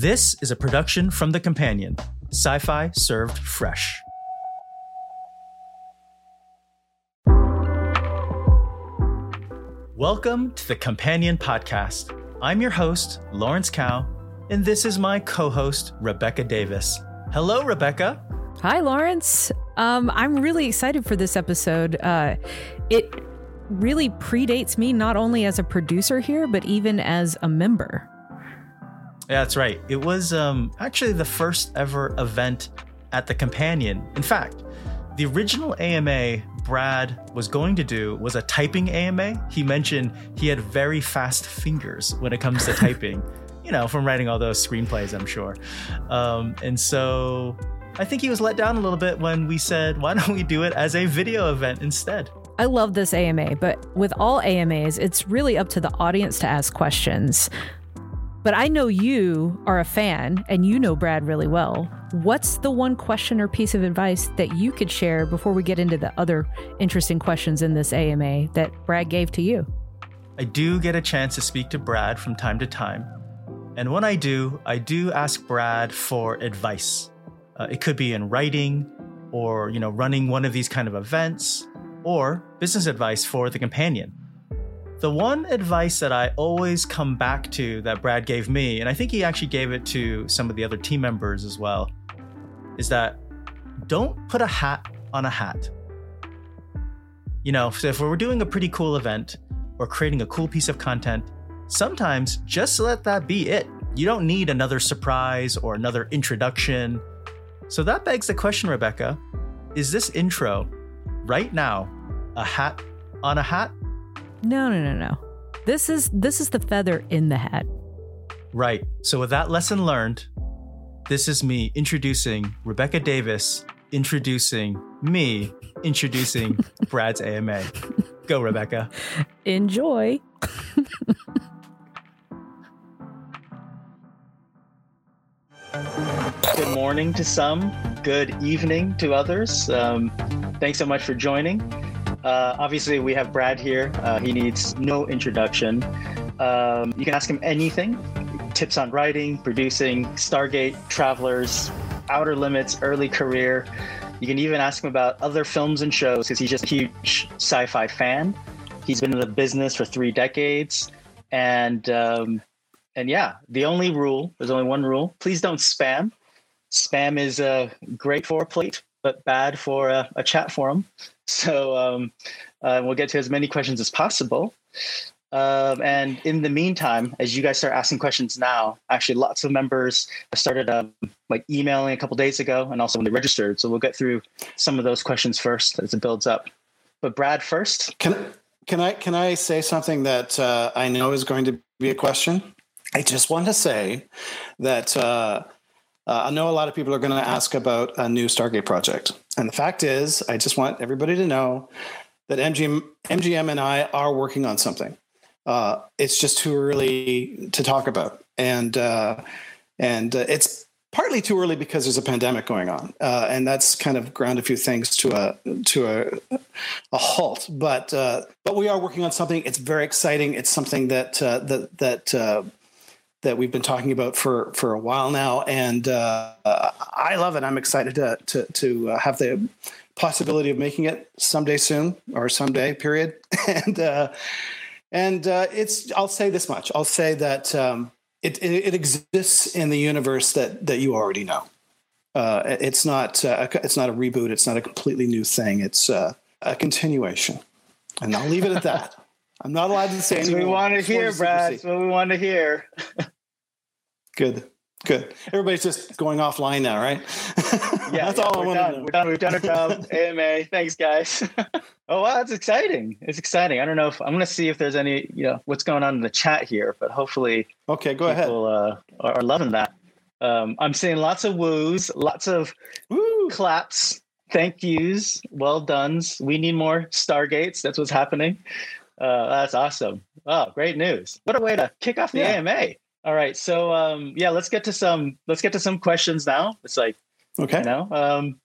This is a production from The Companion, sci fi served fresh. Welcome to the Companion Podcast. I'm your host, Lawrence Kao, and this is my co host, Rebecca Davis. Hello, Rebecca. Hi, Lawrence. Um, I'm really excited for this episode. Uh, it really predates me not only as a producer here, but even as a member. Yeah, that's right. It was um, actually the first ever event at the Companion. In fact, the original AMA Brad was going to do was a typing AMA. He mentioned he had very fast fingers when it comes to typing, you know, from writing all those screenplays, I'm sure. Um, and so I think he was let down a little bit when we said, why don't we do it as a video event instead? I love this AMA, but with all AMAs, it's really up to the audience to ask questions. But I know you are a fan and you know Brad really well. What's the one question or piece of advice that you could share before we get into the other interesting questions in this AMA that Brad gave to you? I do get a chance to speak to Brad from time to time. And when I do, I do ask Brad for advice. Uh, it could be in writing or, you know, running one of these kind of events or business advice for the companion. The one advice that I always come back to that Brad gave me, and I think he actually gave it to some of the other team members as well, is that don't put a hat on a hat. You know, so if we're doing a pretty cool event or creating a cool piece of content, sometimes just let that be it. You don't need another surprise or another introduction. So that begs the question, Rebecca is this intro right now a hat on a hat no, no, no, no. This is this is the feather in the hat. Right. So with that lesson learned, this is me introducing Rebecca Davis, introducing me, introducing Brad's AMA. Go, Rebecca. Enjoy. good morning to some, good evening to others. Um, thanks so much for joining. Uh, obviously, we have Brad here. Uh, he needs no introduction. Um, you can ask him anything tips on writing, producing, Stargate, Travelers, Outer Limits, early career. You can even ask him about other films and shows because he's just a huge sci fi fan. He's been in the business for three decades. And, um, and yeah, the only rule there's only one rule please don't spam. Spam is uh, great for a plate, but bad for a, a chat forum. So um, uh, we'll get to as many questions as possible. Um, and in the meantime, as you guys start asking questions now, actually lots of members started um, like emailing a couple days ago, and also when they registered. So we'll get through some of those questions first as it builds up. But Brad first. Can can I can I say something that uh, I know is going to be a question? I just want to say that uh, uh, I know a lot of people are going to ask about a new Stargate project. And the fact is, I just want everybody to know that MGM, MGM and I are working on something. Uh, it's just too early to talk about. And, uh, and uh, it's partly too early because there's a pandemic going on. Uh, and that's kind of ground a few things to a, to a, a halt. But, uh, but we are working on something. It's very exciting. It's something that, that, that, that we've been talking about for for a while now, and uh, I love it. I'm excited to to to uh, have the possibility of making it someday soon or someday period, and uh, and uh, it's. I'll say this much. I'll say that um, it, it, it exists in the universe that that you already know. Uh, it's not uh, it's not a reboot. It's not a completely new thing. It's a continuation, and I'll leave it at that. I'm not allowed to say anything. we want to hear, Brad. That's what we want to hear. Good. Good. Everybody's just going offline now, right? Yeah, that's yeah, all I want to know. We're done. We've done our job. AMA. Thanks, guys. oh wow, that's exciting. It's exciting. I don't know if I'm going to see if there's any, you know, what's going on in the chat here, but hopefully, okay, go people, ahead. Uh, are, loving that. Um, I'm seeing lots of woos, lots of Woo. claps, thank yous, well done's. We need more Stargates. That's what's happening. Uh, that's awesome. Oh, great news. What a way to kick off the yeah. AMA. All right. So um, yeah, let's get to some let's get to some questions now. It's like okay. You know, um,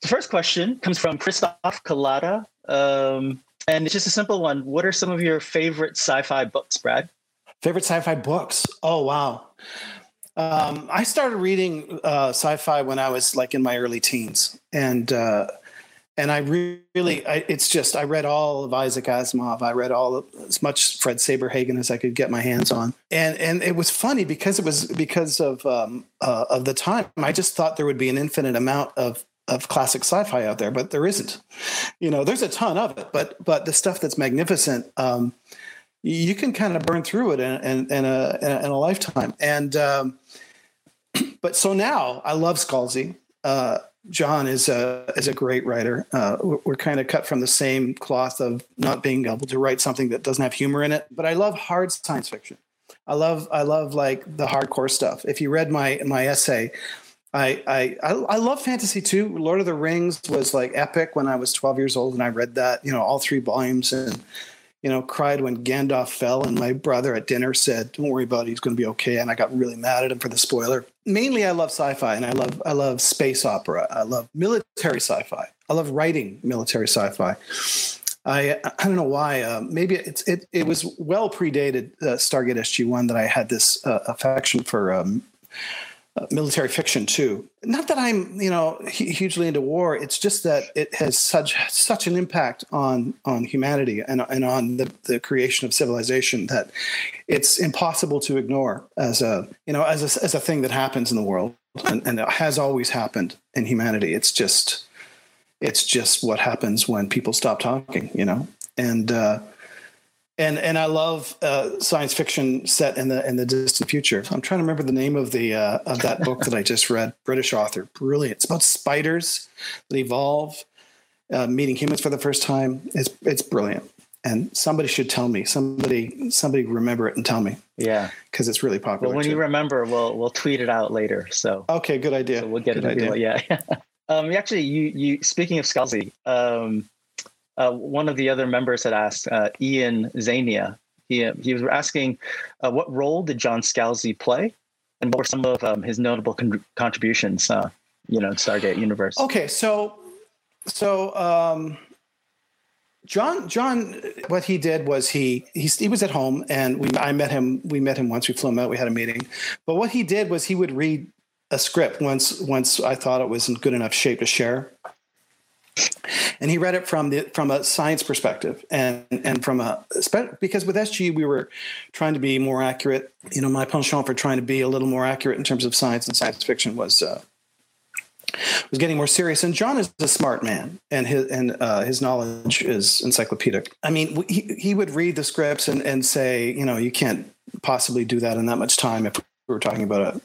the first question comes from Christoph Kalata. Um, and it's just a simple one. What are some of your favorite sci-fi books, Brad? Favorite sci-fi books? Oh wow. Um, I started reading uh, sci-fi when I was like in my early teens, and uh, and I really, I, it's just I read all of Isaac Asimov. I read all of, as much Fred Saberhagen as I could get my hands on, and and it was funny because it was because of um, uh, of the time. I just thought there would be an infinite amount of of classic sci-fi out there, but there isn't. You know, there's a ton of it, but but the stuff that's magnificent, um, you can kind of burn through it in, in, in, a, in a lifetime. And um, but so now I love Scalzi. Uh, John is a is a great writer. Uh, we're kind of cut from the same cloth of not being able to write something that doesn't have humor in it. But I love hard science fiction. I love I love like the hardcore stuff. If you read my my essay, I I I love fantasy too. Lord of the Rings was like epic when I was 12 years old, and I read that you know all three volumes and you know, cried when Gandalf fell, and my brother at dinner said, "Don't worry about it; he's going to be okay." And I got really mad at him for the spoiler. Mainly, I love sci-fi, and I love I love space opera. I love military sci-fi. I love writing military sci-fi. I I don't know why. Uh, maybe it's it it was well predated uh, Stargate SG One that I had this uh, affection for um, military fiction too. Not that I'm, you know, hugely into war. It's just that it has such such an impact on on humanity and and on the, the creation of civilization that it's impossible to ignore as a you know as a, as a thing that happens in the world and, and has always happened in humanity. It's just it's just what happens when people stop talking, you know, and. Uh, and and I love uh, science fiction set in the in the distant future. I'm trying to remember the name of the uh, of that book that I just read. British author, brilliant. It's about spiders that evolve, uh, meeting humans for the first time. It's it's brilliant, and somebody should tell me. Somebody somebody remember it and tell me. Yeah, because it's really popular. Well, when too. you remember, we'll we'll tweet it out later. So okay, good idea. So we'll get good it. Idea. Yeah. um, actually, you you speaking of Scalzi, um, uh, one of the other members had asked, uh, Ian Zania, he, he was asking, uh, what role did John Scalzi play? And what were some of um, his notable con- contributions, uh, you know, Stargate universe? Okay, so, so, um, John, John, what he did was he, he, he was at home and we, I met him, we met him once we flew him out, we had a meeting, but what he did was he would read a script once, once I thought it was in good enough shape to share and he read it from the from a science perspective and and from a because with SG we were trying to be more accurate. You know, my penchant for trying to be a little more accurate in terms of science and science fiction was uh, was getting more serious. And John is a smart man, and his and uh, his knowledge is encyclopedic. I mean, he he would read the scripts and and say, you know, you can't possibly do that in that much time if we were talking about a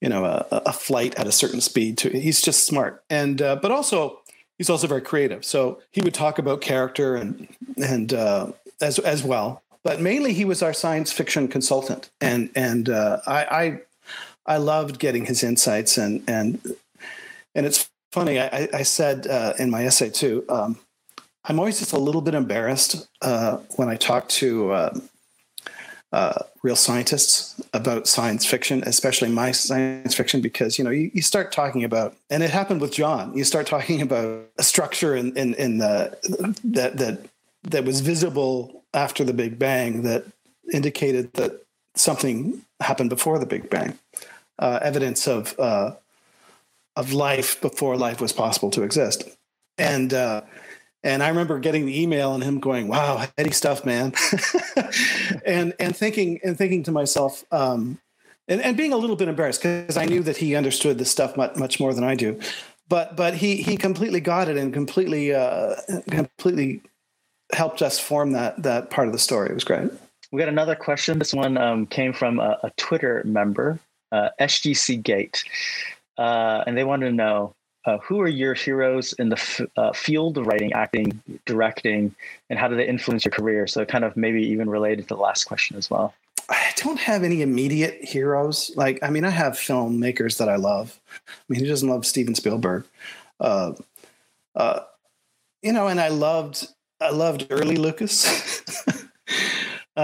you know a, a flight at a certain speed. To he's just smart, and uh, but also he's also very creative. So he would talk about character and and uh, as as well. But mainly, he was our science fiction consultant, and and uh, I, I I loved getting his insights and and and it's funny. I, I said uh, in my essay too. Um, I'm always just a little bit embarrassed uh, when I talk to um, uh, real scientists about science fiction, especially my science fiction, because you know you, you, start talking about, and it happened with John. You start talking about a structure in in, in the that that that was visible after the Big Bang that indicated that something happened before the Big Bang, uh, evidence of uh, of life before life was possible to exist, and uh, and I remember getting the email and him going, "Wow, heady stuff, man," and and thinking and thinking to myself, um, and, and being a little bit embarrassed because I knew that he understood this stuff much, much more than I do, but but he he completely got it and completely uh, completely helped us form that that part of the story. It was great. We got another question. This one um, came from a, a Twitter member, uh, SGC Gate, uh, and they wanted to know uh, who are your heroes in the f- uh, field of writing, acting, directing, and how do they influence your career? So, kind of maybe even related to the last question as well. I don't have any immediate heroes. Like, I mean, I have filmmakers that I love. I mean, who doesn't love Steven Spielberg? Uh, uh, you know, and I loved, I loved early Lucas.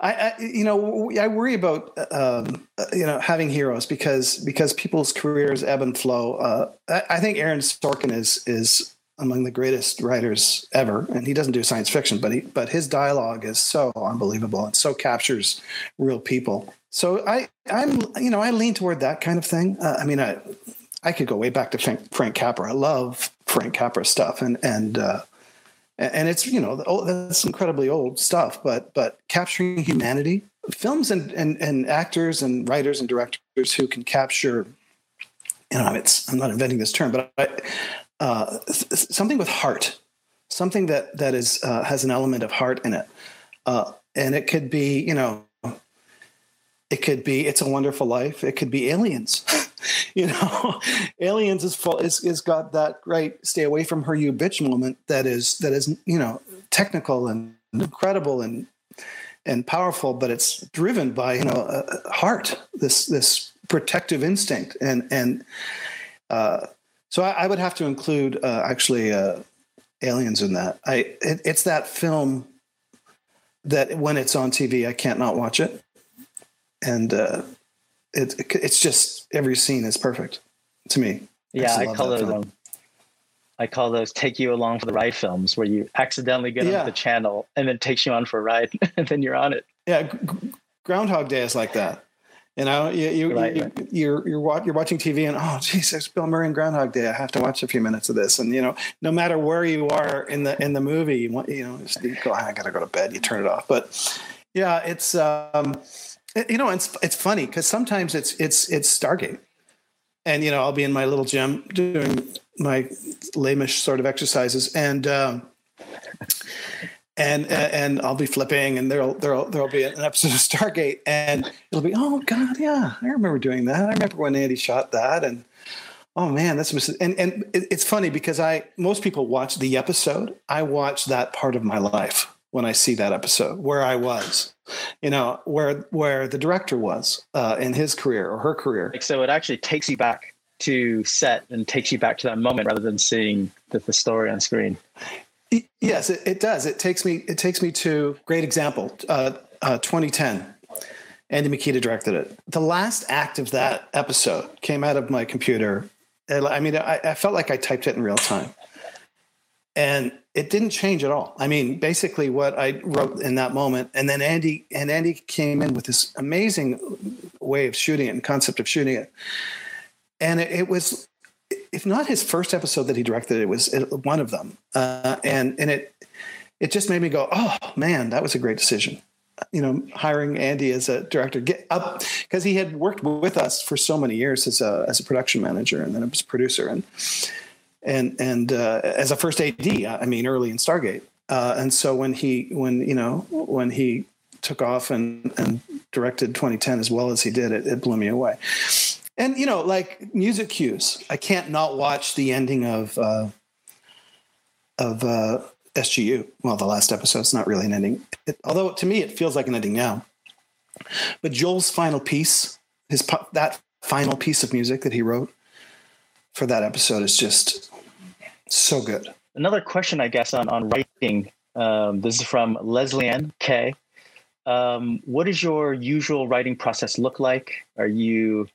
uh, I, I, you know I worry about um, you know having heroes because because people's careers ebb and flow. Uh, I, I, think Aaron Sorkin is is among the greatest writers ever, and he doesn't do science fiction, but he but his dialogue is so unbelievable and so captures real people. So I I'm you know I lean toward that kind of thing. Uh, I mean I I could go way back to Frank, Frank Capra. I love Frank Capra stuff, and and uh, and it's you know that's incredibly old stuff, but but capturing humanity, films and and and actors and writers and directors who can capture you know, it's I'm not inventing this term, but I, uh, something with heart, something that that is uh, has an element of heart in it, uh, and it could be you know, it could be It's a Wonderful Life. It could be Aliens. you know, Aliens is full is is got that great stay away from her you bitch moment that is that is you know technical and incredible and and powerful, but it's driven by you know heart. This this protective instinct and and uh, so I, I, would have to include uh, actually uh, aliens in that i it, it's that film that when it's on tv i can't not watch it and uh, it, it's just every scene is perfect to me yeah i, I call those um, I call those take you along for the ride films where you accidentally get yeah. on the channel and then takes you on for a ride and then you're on it. Yeah. Groundhog Day is like that. You know, you, you, right, you, right. you're, you're, you're watching TV and, oh, geez, there's Bill Murray and Groundhog Day. I have to watch a few minutes of this. And, you know, no matter where you are in the, in the movie, you want, you know, you go, I got to go to bed. You turn it off. But yeah, it's, um, you know, it's, it's funny because sometimes it's, it's, it's Stargate. And, you know, I'll be in my little gym doing my lamish sort of exercises. And, um, and and I'll be flipping, and there'll there'll there'll be an episode of Stargate, and it'll be oh god, yeah, I remember doing that. I remember when Andy shot that, and oh man, that's and and it's funny because I most people watch the episode. I watch that part of my life when I see that episode where I was, you know, where where the director was uh, in his career or her career. So it actually takes you back to set and takes you back to that moment rather than seeing the, the story on screen. Yes, it, it, does. It takes me. It takes me to great example. Uh, uh, 2010. Andy Mikita directed it. The last act of that episode came out of my computer. I mean, I, I felt like I typed it in real time, and it didn't change at all. I mean, basically what I wrote in that moment, and then Andy and Andy came in with this amazing way of shooting it and concept of shooting it, and it, it was if not his first episode that he directed, it was one of them, uh, and and it it just made me go, oh man, that was a great decision. You know, hiring Andy as a director, get up because he had worked with us for so many years as a as a production manager and then as a producer and and and uh, as a first AD. I mean, early in Stargate, uh, and so when he when you know when he took off and and directed 2010 as well as he did, it, it blew me away. And you know like music cues. I can't not watch the ending of uh of uh sgu well the last episode episode's not really an ending. It, although to me it feels like an ending now. But joel's final piece his that final piece of music that he wrote for that episode is just so good another question i guess on on writing um, this is from leslie ann k um, what does your usual writing process look like are you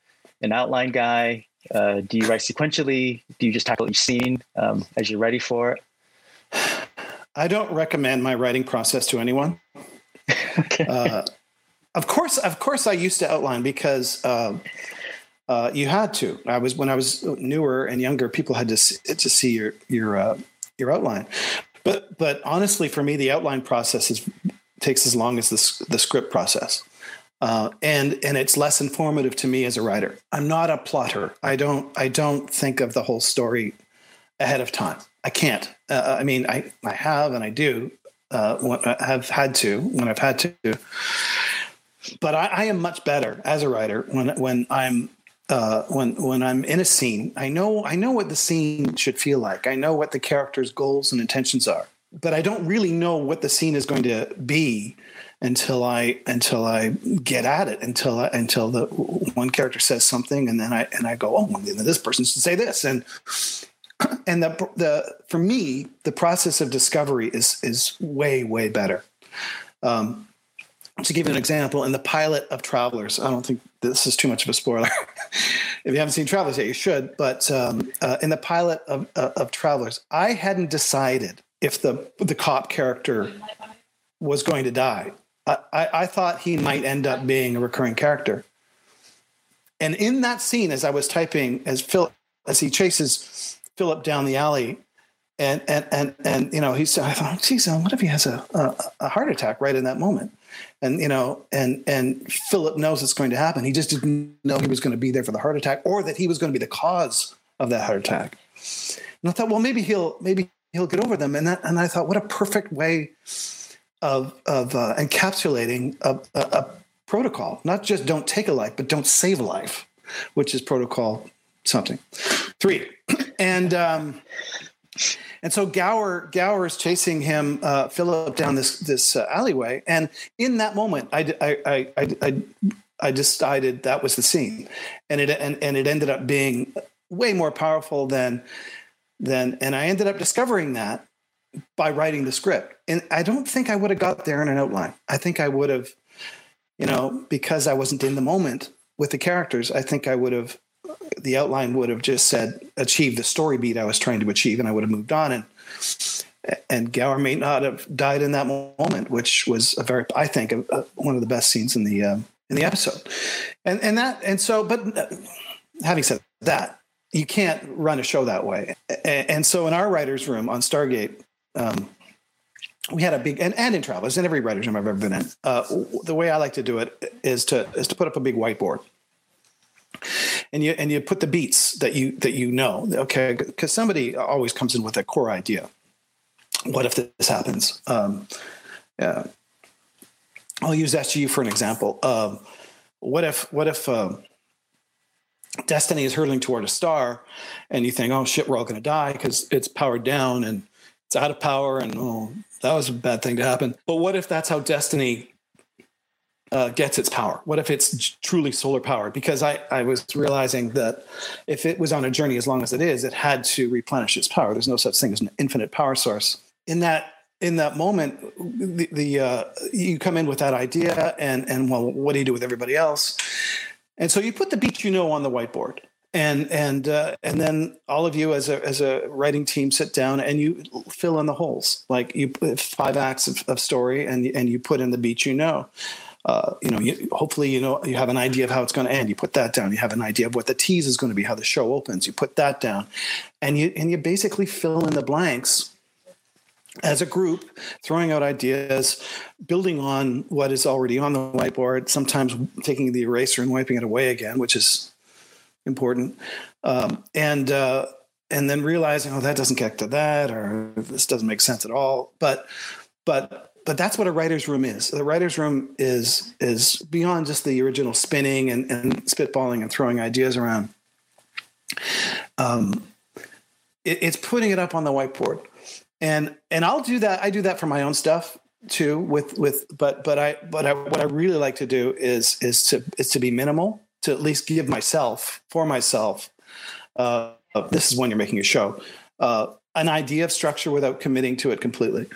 an outline guy? Uh, do you write sequentially? Do you just tackle each scene um, as you're ready for it? I don't recommend my writing process to anyone. okay. Uh, of course, of course, I used to outline because uh, uh, you had to. I was when I was newer and younger, people had to see, to see your your uh, your outline. But but honestly, for me, the outline process is takes as long as the the script process. Uh, and and it's less informative to me as a writer. I'm not a plotter. I don't I don't think of the whole story ahead of time. I can't. Uh, uh I mean, I I have and I do. Uh, I uh, have had to when I've had to. But I, I am much better as a writer when when I'm uh, when when I'm in a scene. I know I know what the scene should feel like. I know what the character's goals and intentions are. But I don't really know what the scene is going to be until I until I get at it until I, until the one character says something and then I and I go oh this person should say this and and the the for me the process of discovery is is way way better. Um, to give you an example, in the pilot of Travelers, I don't think this is too much of a spoiler. if you haven't seen Travelers yet, you should. But um, uh, in the pilot of, uh, of Travelers, I hadn't decided if the the cop character was going to die. I, I, I thought he might end up being a recurring character. And in that scene, as I was typing, as Phil, as he chases Philip down the alley, and and and and you know, he's I thought, geez, what if he has a, a, a heart attack right in that moment? And you know, and and Philip knows it's going to happen. He just didn't know he was going to be there for the heart attack, or that he was going to be the cause of that heart attack. And I thought, well, maybe he'll maybe he'll get over them. And that, and I thought, what a perfect way of of uh, encapsulating a, a, a protocol. Not just don't take a life, but don't save a life, which is protocol something. Three, and um, and so Gower Gower is chasing him, uh, Philip, down this this uh, alleyway, and in that moment, I I I I, I decided that was the scene, and it and, and it ended up being way more powerful than than, and I ended up discovering that by writing the script, and I don't think I would have got there in an outline. I think I would have, you know, because I wasn't in the moment with the characters. I think I would have the outline would have just said achieve the story beat I was trying to achieve, and I would have moved on. And and Gower may not have died in that moment, which was a very, I think, a, a, one of the best scenes in the uh, in the episode. And and that and so, but uh, having said that, you can't run a show that way. And, and so, in our writers' room on Stargate. Um, we had a big and, and in travels in every writer's room I've ever been in. Uh, the way I like to do it is to is to put up a big whiteboard and you and you put the beats that you that you know. Okay because somebody always comes in with a core idea. What if this happens? Um, yeah. I'll use sgu for an example. Um, what if what if um, destiny is hurtling toward a star and you think oh shit we're all going to die because it's powered down and it's out of power and oh that was a bad thing to happen. But what if that's how destiny uh, gets its power? What if it's truly solar powered? Because I, I was realizing that if it was on a journey as long as it is, it had to replenish its power. There's no such thing as an infinite power source. In that in that moment, the, the uh, you come in with that idea, and and well, what do you do with everybody else? And so you put the beat you know on the whiteboard, and and uh, and then all of you as a as a writing team sit down and you fill in the holes. Like you put five acts of, of story, and and you put in the beat you know uh, you know, you, hopefully, you know, you have an idea of how it's going to end. You put that down. You have an idea of what the tease is going to be, how the show opens. You put that down, and you and you basically fill in the blanks as a group, throwing out ideas, building on what is already on the whiteboard. Sometimes taking the eraser and wiping it away again, which is important, um, and uh, and then realizing, oh, that doesn't get to that, or this doesn't make sense at all. But but but that's what a writer's room is. The writer's room is is beyond just the original spinning and, and spitballing and throwing ideas around. Um, it, it's putting it up on the whiteboard, and and I'll do that. I do that for my own stuff too. With with but but I but I, what I really like to do is is to is to be minimal to at least give myself for myself. Uh, this is when you're making a show. Uh, an idea of structure without committing to it completely.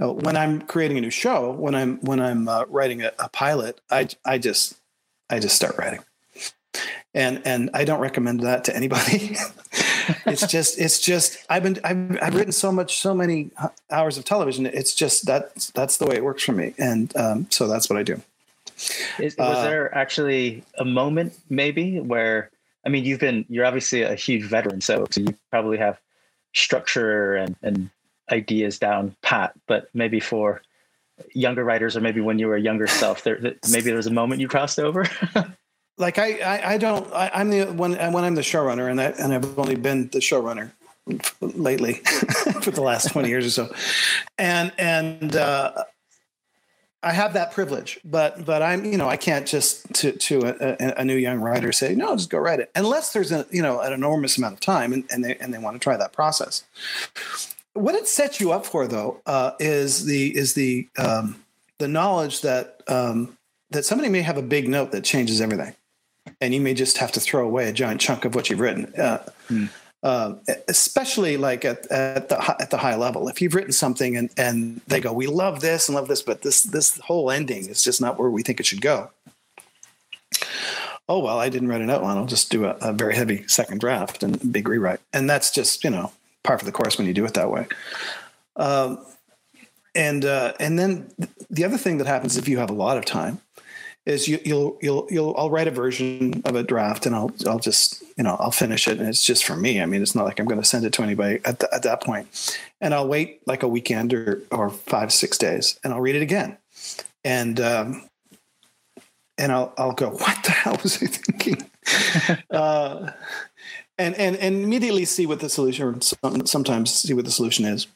Uh, when I'm creating a new show, when I'm when I'm uh, writing a, a, pilot, I I just I just start writing, and and I don't recommend that to anybody. it's just it's just I've been I've, I've written so much so many hours of television. It's just that that's the way it works for me, and um, so that's what I do. Is, was uh, there actually a moment maybe where I mean you've been you're obviously a huge veteran, so, so you probably have structure and, and ideas down pat, but maybe for younger writers or maybe when you were a younger self, there maybe there was a moment you crossed over. like I, I, I don't. I, am the when when I'm the showrunner, and I and I've only been the showrunner lately for the last 20 years or so, and and uh, I have that privilege, but but I'm you know I can't just to to a, a, new young writer say no just go write it unless there's a you know an enormous amount of time and, and they and they want to try that process. What it sets you up for though uh, is the is the um, the knowledge that um, that somebody may have a big note that changes everything, and you may just have to throw away a giant chunk of what you've written. Uh, hmm uh, especially like at, at the at the high level. If you've written something and and they go, we love this and love this, but this this whole ending is just not where we think it should go. oh well, I didn't write an outline. I'll just do a, a very heavy second draft and big rewrite, and that's just you know par for the course when you do it that way. Um, and uh, and then the other thing that happens if you have a lot of time is you, you'll you'll you'll I'll write a version of a draft and I'll I'll just you know I'll finish it and it's just for me. I mean, it's not like I'm going to send it to anybody at, the, at that point. And I'll wait like a weekend or or five six days and I'll read it again, and um, and I'll I'll go what the hell was I thinking? uh, and and and immediately see what the solution. Or sometimes see what the solution is.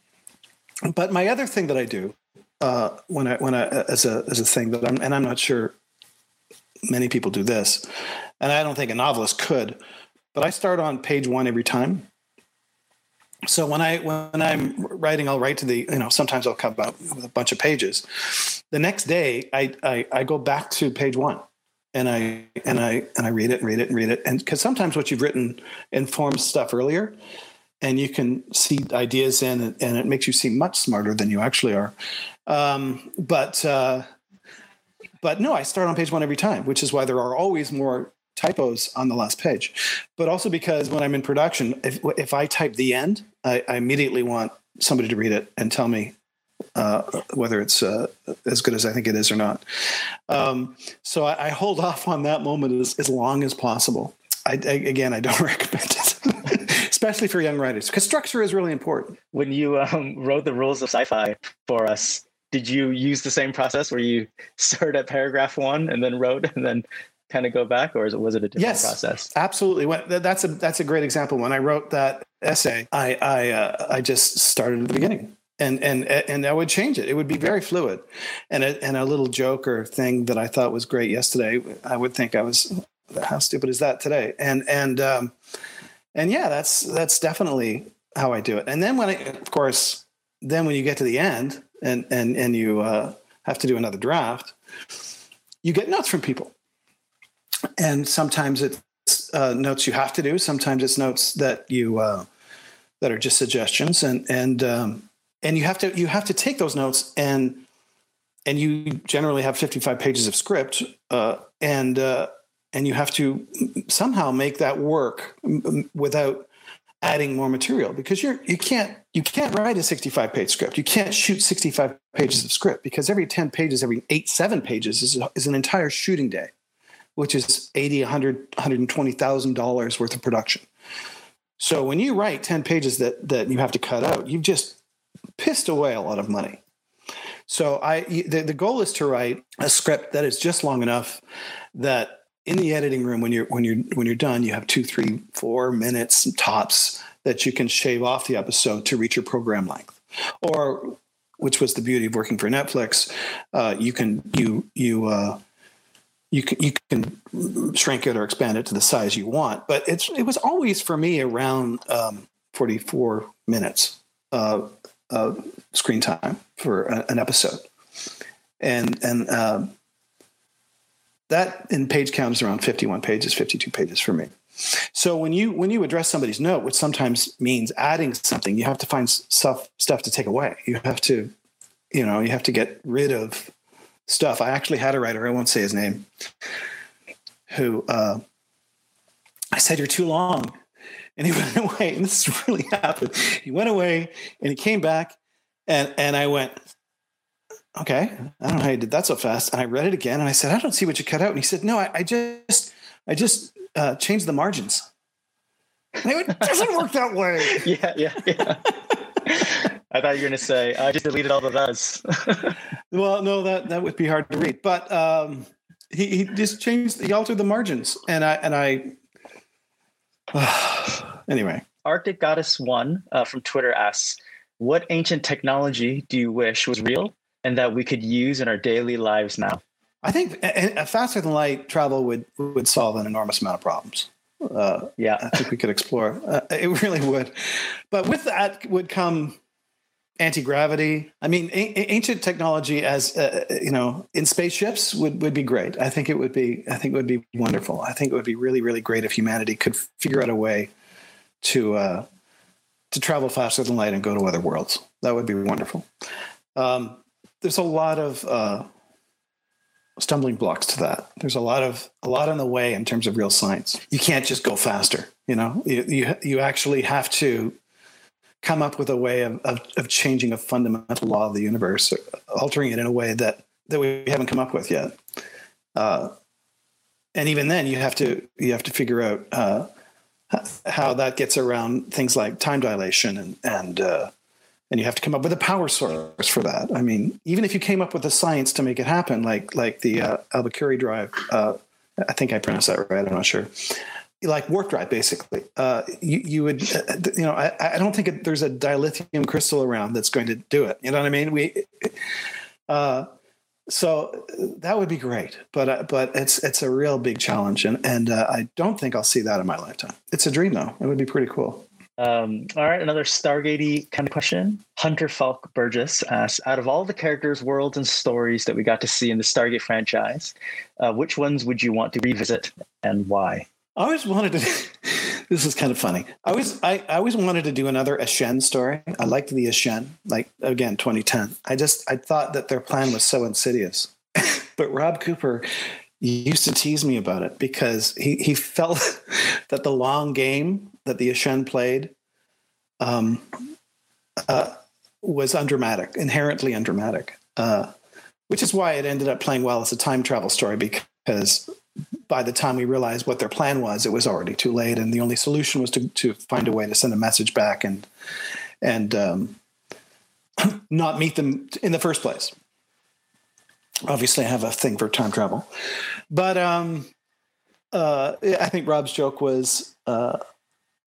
But my other thing that I do uh, when I when I as a as a thing that I'm and I'm not sure many people do this, and I don't think a novelist could, but I start on page one every time. So when I when I'm writing, I'll write to the you know sometimes I'll come up with a bunch of pages. The next day, I I, I go back to page one, and I and I and I read it and read it and read it, and because sometimes what you've written informs stuff earlier, and you can see ideas in, and it makes you seem much smarter than you actually are. Um, but uh, but no, I start on page one every time, which is why there are always more typos on the last page. But also because when I'm in production, if, if I type the end, I, I immediately want somebody to read it and tell me uh, whether it's uh, as good as I think it is or not. Um, so I, I, hold off on that moment as, as long as possible. I, I, again, I don't recommend it, especially for young writers, because structure is really important. When you um, wrote the rules of sci-fi for us, did you use the same process where you start at paragraph one and then wrote and then kind of go back, or was it a different yes, process? Absolutely. That's a that's a great example. When I wrote that essay, I I uh, I just started at the beginning. And, and and I would change it. It would be very fluid, and a, and a little joke or thing that I thought was great yesterday. I would think I was how stupid is that today? And and um, and yeah, that's that's definitely how I do it. And then when I, of course, then when you get to the end, and and and you uh, have to do another draft, you get notes from people, and sometimes it's uh, notes you have to do. Sometimes it's notes that you uh, that are just suggestions, and and um, and you have to you have to take those notes and and you generally have 55 pages of script uh, and uh, and you have to somehow make that work without adding more material because you're you can't you can't write a 65 page script. You can't shoot 65 pages of script because every 10 pages every 8 7 pages is, is an entire shooting day which is 80 100 120000 dollars worth of production. So when you write 10 pages that that you have to cut out you've just pissed away a lot of money. So i the, the goal is to write a script that is just long enough that in the editing room when you're when you're when you're done you have two three four minutes tops that you can shave off the episode to reach your program length. Or which was the beauty of working for netflix uh, you can you you uh, you can you can shrink it or expand it to the size you want. But it's it was always for me around um, 44 minutes uh, screen time for a, an episode. And and um, that in page count is around 51 pages 52 pages for me. So when you when you address somebody's note which sometimes means adding something you have to find stuff stuff to take away. You have to you know you have to get rid of stuff. I actually had a writer i won't say his name who uh, i said you're too long and he went away and this really happened he went away and he came back and and i went okay, I don't know how you did that so fast. And I read it again and I said, I don't see what you cut out. And he said, no, I, I just, I just uh, changed the margins. And it doesn't work that way. Yeah, yeah, yeah. I thought you were going to say, I just deleted all the those. well, no, that, that would be hard to read, but um, he, he just changed, he altered the margins. And I, and I, anyway. Arctic Goddess One uh, from Twitter asks, what ancient technology do you wish was real and that we could use in our daily lives now? I think a, faster than light travel would would solve an enormous amount of problems. Uh, yeah, I think we could explore. Uh, it really would, but with that would come anti gravity. I mean, a- ancient technology as uh, you know in spaceships would would be great. I think it would be. I think it would be wonderful. I think it would be really really great if humanity could figure out a way to uh, to travel faster than light and go to other worlds. That would be wonderful. Um, there's a lot of uh, stumbling blocks to that. There's a lot of a lot in the way in terms of real science. You can't just go faster. You know, you you, you actually have to come up with a way of, of, of changing a fundamental law of the universe, altering it in a way that that we haven't come up with yet. Uh, and even then, you have to you have to figure out uh, how that gets around things like time dilation and and uh, and you have to come up with a power source for that. I mean, even if you came up with the science to make it happen, like like the uh, Alcubierre drive, uh, I think I pronounced that right. I'm not sure. Like warp drive, basically, uh, you, you would, uh, you know, I, I don't think it, there's a dilithium crystal around that's going to do it. You know what I mean? We, uh, so that would be great, but uh, but it's it's a real big challenge, and and uh, I don't think I'll see that in my lifetime. It's a dream, though. It would be pretty cool. Um, all right, another Stargatey kind of question. Hunter Falk Burgess asks: Out of all the characters, worlds, and stories that we got to see in the Stargate franchise, uh, which ones would you want to revisit and why? I always wanted to. this is kind of funny. I always, I, I always wanted to do another Aschen story. I liked the Aschen, like again, 2010. I just, I thought that their plan was so insidious. but Rob Cooper used to tease me about it because he he felt that the long game that the Aschen played um, uh, was undramatic, inherently undramatic, uh, which is why it ended up playing well as a time travel story because by the time we realized what their plan was, it was already too late, and the only solution was to to find a way to send a message back and and um, not meet them in the first place. Obviously, I have a thing for time travel, but um, uh, I think Rob's joke was, uh,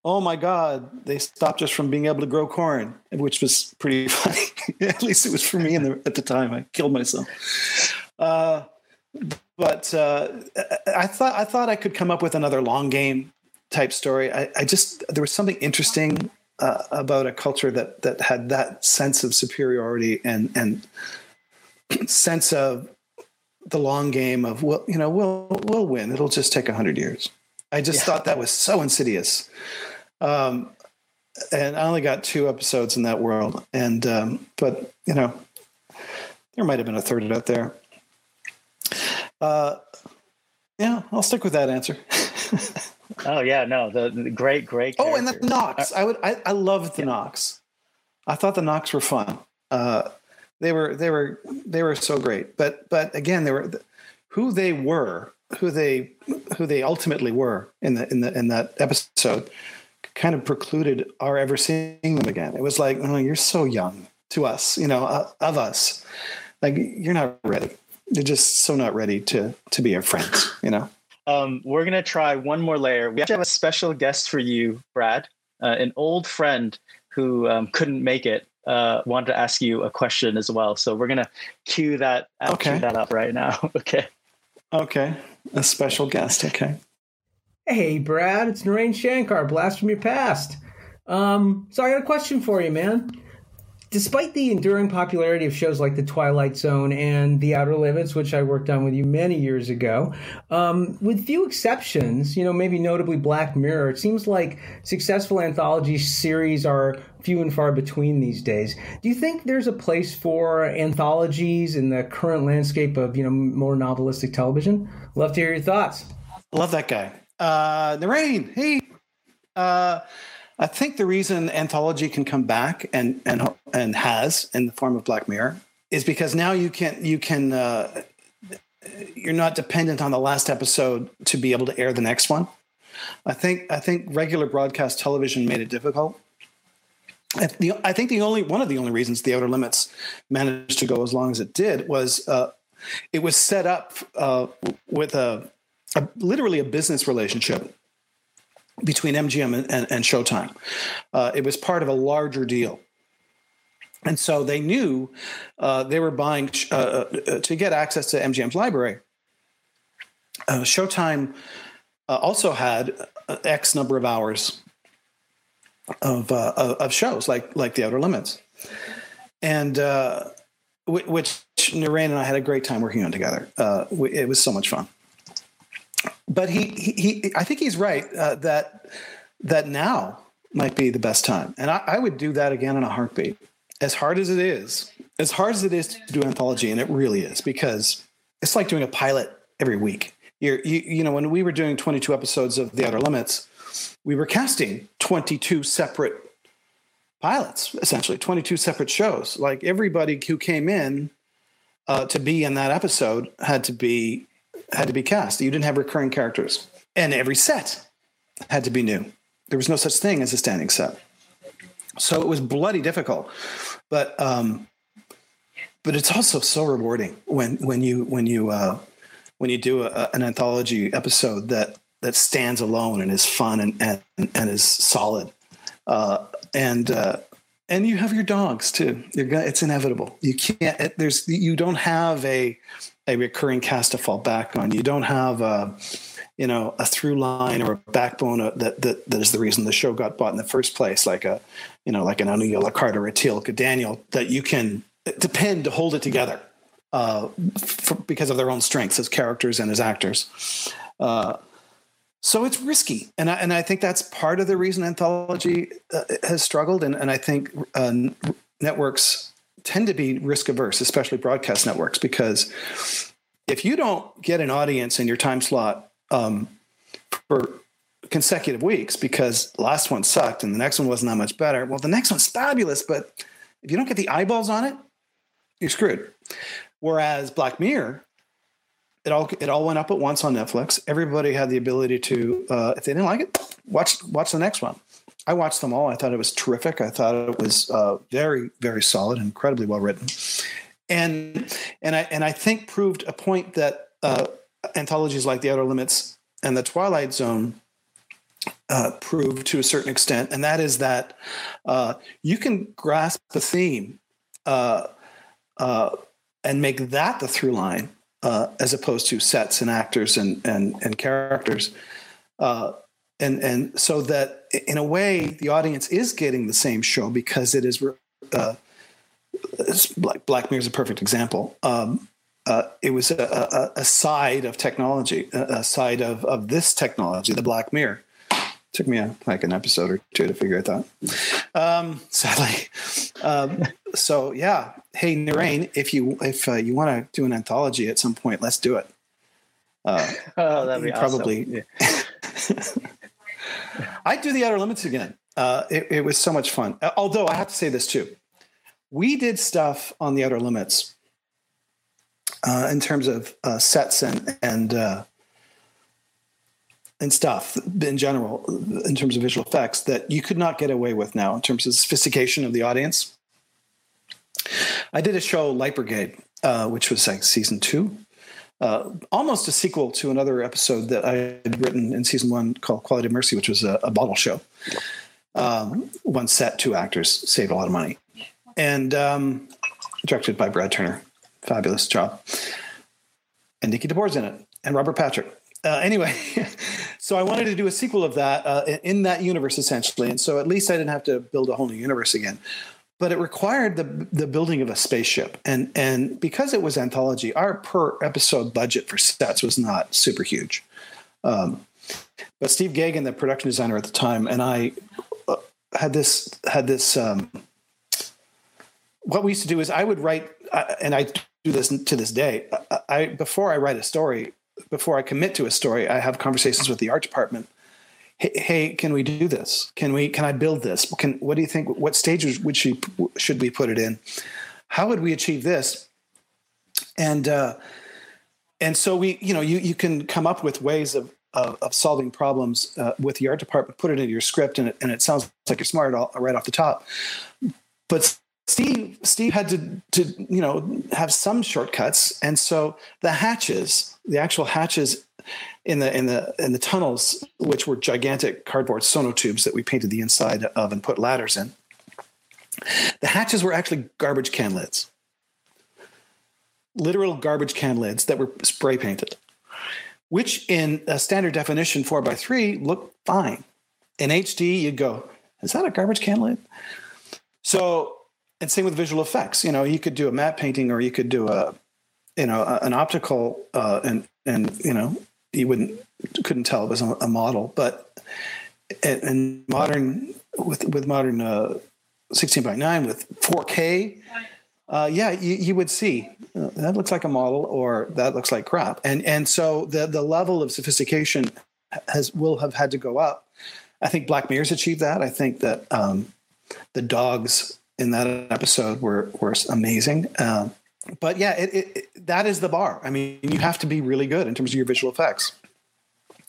"Oh my God, they stopped us from being able to grow corn," which was pretty funny. At least it was for me the, at the time. I killed myself. Uh, but uh, I thought I thought I could come up with another long game type story. I, I just there was something interesting uh, about a culture that that had that sense of superiority and and sense of the long game of well you know we'll we'll win. It'll just take a hundred years. I just yeah. thought that was so insidious. Um, and I only got two episodes in that world, and um, but you know there might have been a third out there. Uh, yeah, I'll stick with that answer. oh yeah, no, the, the great, great. Oh, and the Nox. I would. I, I loved the yeah. Nox. I thought the Nox were fun. Uh, they were. They were. They were so great. But but again, they were who they were, who they who they ultimately were in the in the in that episode, kind of precluded our ever seeing them again. It was like, oh, you're so young to us, you know, uh, of us. Like you're not ready they're just so not ready to to be our friends, you know. Um, we're gonna try one more layer. We actually have a special guest for you, Brad, uh, an old friend who um, couldn't make it. Uh, wanted to ask you a question as well, so we're gonna cue that uh, okay. cue that up right now. okay. Okay, a special guest. Okay. Hey, Brad, it's Naren Shankar, blast from your past. Um, so I got a question for you, man despite the enduring popularity of shows like The Twilight Zone and The Outer Limits, which I worked on with you many years ago, um, with few exceptions, you know, maybe notably Black Mirror, it seems like successful anthology series are few and far between these days. Do you think there's a place for anthologies in the current landscape of, you know, more novelistic television? Love to hear your thoughts. Love that guy. Uh, Naren, hey. Uh, I think the reason anthology can come back and and and has in the form of Black Mirror is because now you can you can uh, you're not dependent on the last episode to be able to air the next one. I think I think regular broadcast television made it difficult. I, the, I think the only one of the only reasons the Outer Limits managed to go as long as it did was uh, it was set up uh, with a, a literally a business relationship between MGM and, and, and Showtime. Uh, it was part of a larger deal. And so they knew uh, they were buying uh, uh to get access to MGM's library. Uh, Showtime uh, also had X number of hours of of shows like like The Outer Limits, and which Naren and I had a great time working on together. it was so much fun but he, he, he, I think he's right uh, that that now might be the best time, and I, I, would do that again in a heartbeat. As hard as it is, as hard as it is to do an anthology, and it really is, because it's like doing a pilot every week. You're, you, you know, when we were doing 22 episodes of The Outer Limits, we were casting 22 separate pilots, essentially 22 separate shows. Like everybody who came in uh, to be in that episode had to be had to be cast. You didn't have recurring characters, and every set had to be new. There was no such thing as a standing set, so it was bloody difficult. But um, but it's also so rewarding when when you when you uh, when you do a, an anthology episode that that stands alone and is fun and and, and is solid. Uh, and uh, and you have your dogs too. You're it's inevitable. You can't. There's you don't have a a recurring cast to fall back on. You don't have a you know a through line or a backbone that that that is the reason the show got bought in the first place. Like a you know like an Anuya Lacarte or a Teal Daniel that you can depend to hold it together uh, for, because of their own strengths as characters and as actors. Uh, so it's risky, and I, and I think that's part of the reason anthology uh, has struggled, and, and I think uh, networks tend to be risk averse, especially broadcast networks, because if you don't get an audience in your time slot um, for consecutive weeks because the last one sucked and the next one wasn't that much better, well, the next one's fabulous, but if you don't get the eyeballs on it, you're screwed. Whereas Black Mirror it all it all went up at once on Netflix. Everybody had the ability to, uh, if they didn't like it, watch watch the next one. I watched them all. I thought it was terrific. I thought it was uh, very very solid, incredibly well written, and and I and I think proved a point that uh, anthologies like The Outer Limits and The Twilight Zone uh, prove to a certain extent, and that is that uh, you can grasp a theme uh, uh, and make that the through line as opposed to sets and actors and and, and characters. Uh, and and so that in a way the audience is getting the same show because it is uh, like Black Mirror is a perfect example. Um, uh, it was a, a, a, side of technology, a, side of, of this technology, the Black Mirror. took me a, like an episode or two to figure it out. Um, sadly, um, so yeah, hey Naren, if you if uh, you want to do an anthology at some point, let's do it. Uh, oh, that'd be probably. Awesome. I'd do the Outer Limits again. Uh, it, it, was so much fun. Uh, although I have to say this too, we did stuff on the Outer Limits uh, in terms of uh, sets and and and stuff in general, in terms of visual effects, that you could not get away with now in terms of sophistication of the audience. I did a show, Light Brigade, uh, which was like season two, uh, almost a sequel to another episode that I had written in season one called Quality of Mercy, which was a, a bottle show. Um, one set, two actors, saved a lot of money, and um, directed by Brad Turner. Fabulous job. And Nikki DeBoer's in it, and Robert Patrick. Uh, anyway, so I wanted to do a sequel of that uh, in that universe essentially, and so at least I didn't have to build a whole new universe again but it required the the building of a spaceship. And and because it was anthology our per episode budget for sets was not super huge. Um, but steve Geaghan the production designer at the time and i uh, had this had this um, what we used to do is i would write uh, and i do this to this day. I, I before i write a story before i commit to a story i have conversations with the art department hey, can we do this? Can we? Can I build this? Can what do you think? What stages would she should we put it in? How would we achieve this? And uh, and so we, you know, you you can come up with ways of of, of solving problems uh, with the art department. Put it into your script, and it, and it sounds like you're smart all, right off the top. But Steve Steve had to to you know have some shortcuts, and so the hatches, the actual hatches in the in the in the tunnels, which were gigantic cardboard sonotubes that we painted the inside of and put ladders in. The hatches were actually garbage can lids, literal garbage can lids that were spray painted, which in a standard definition four by three look fine. In HD, you'd go, "Is that a garbage can lid?" So, and same with visual effects. You know, you could do a matte painting, or you could do a, you know, an optical uh, and and you know you wouldn't couldn't tell it was a, model, but in modern with with modern uh, 16 by 9 with 4K uh, yeah, you, you, would see uh, that looks like a model or that looks like crap, and and so the the level of sophistication has will have had to go up. I think Black Mirror's achieved that. I think that um, the dogs in that episode were were amazing. Um, but yeah, it, it, that is the bar. I mean, you have to be really good in terms of your visual effects,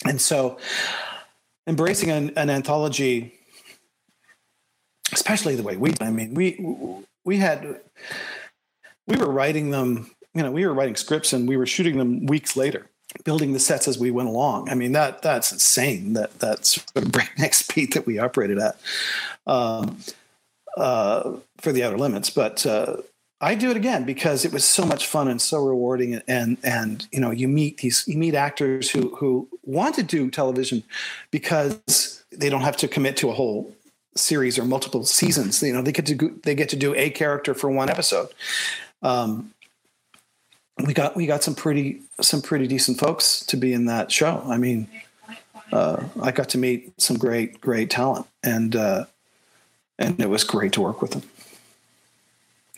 and so embracing an, an anthology, especially the way we. I mean, we we had we were writing them. You know, we were writing scripts and we were shooting them weeks later building the sets as we went along. I mean, that that's insane. That that's sort of breakneck speed that we operated at um, uh, for the Outer Limits. But uh, I do it again because it was so much fun and so rewarding. And and you know, you meet these you meet actors who who want to do television because they don't have to commit to a whole series or multiple seasons. You know, they get to they get to do a character for one episode. Um, we got we got some pretty some pretty decent folks to be in that show. I mean, uh, I got to meet some great great talent, and uh, and it was great to work with them.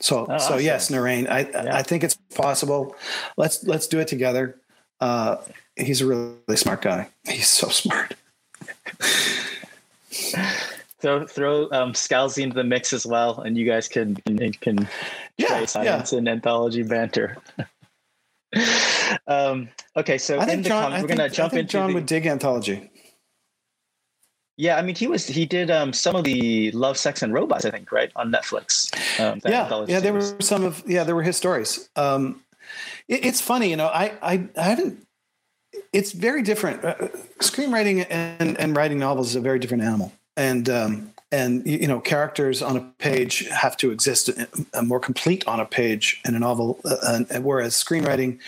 So oh, so awesome. yes, Naren, I yeah. I think it's possible. Let's let's do it together. Uh, he's a really smart guy. He's so smart. throw throw um, Scalzi into the mix as well, and you guys can can, can yeah, try science yeah. and anthology banter. um, okay, so I think John, we're gonna jump into John the, would dig anthology. Yeah, I mean, he was he did um, some of the Love, Sex, and Robots, I think, right on Netflix. Um, yeah, yeah, there were some of yeah, there were his stories. Um, it, it's funny, you know, I I, I haven't. It's very different. Uh, screenwriting and and writing novels is a very different animal, and um, and you know characters on a page have to exist uh, more complete on a page in a novel uh, and, whereas screenwriting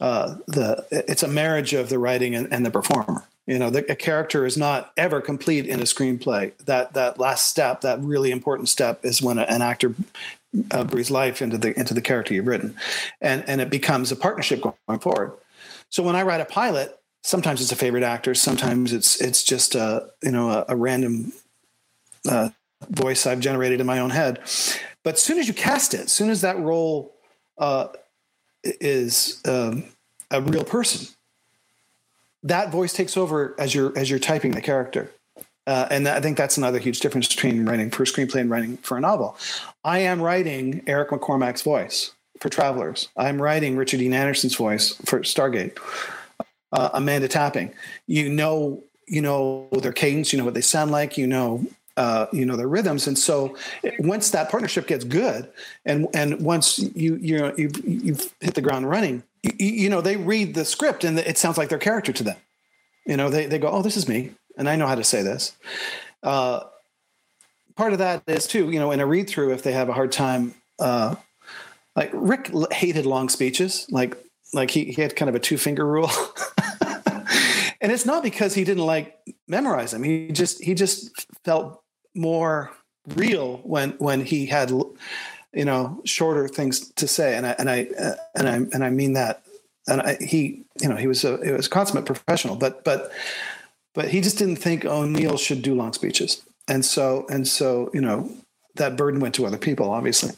uh, the it's a marriage of the writing and, and the performer you know the, a character is not ever complete in a screenplay. That that last step that really important step is when an actor uh, breathes life into the into the character you've written. And and it becomes a partnership going forward. So when i write a pilot sometimes it's a favorite actor sometimes it's it's just a you know a, a random uh, voice I've generated in my own head. But as soon as you cast it, as soon as that role uh, is um, a real person, that voice takes over as you're as you're typing the character. Uh, and I think that's another huge difference between writing for a screenplay and writing for a novel. I am writing Eric McCormack's voice for Travelers. I'm writing Richard Dean Anderson's voice for Stargate. Uh, Amanda Tapping. You know, you know their cadence. You know what they sound like. You know uh, you know their rhythms and so once that partnership gets good and and once you you know you've, you've hit the ground running you, you, know they read the script and it sounds like their character to them. You know they, they go oh this is me and i know how to say this. Uh, part of that is too you know in a read through if they have a hard time uh, like rick hated long speeches like like he, he had kind of a two finger rule. And it's not because he didn't like memorize them he just he just felt more real when when he had you know shorter things to say. And I and I uh, and I and I mean that. And I, he you know he was a it was a consummate professional but but but he just didn't think O'Neill should do long speeches. And so and so you know that burden went to other people obviously.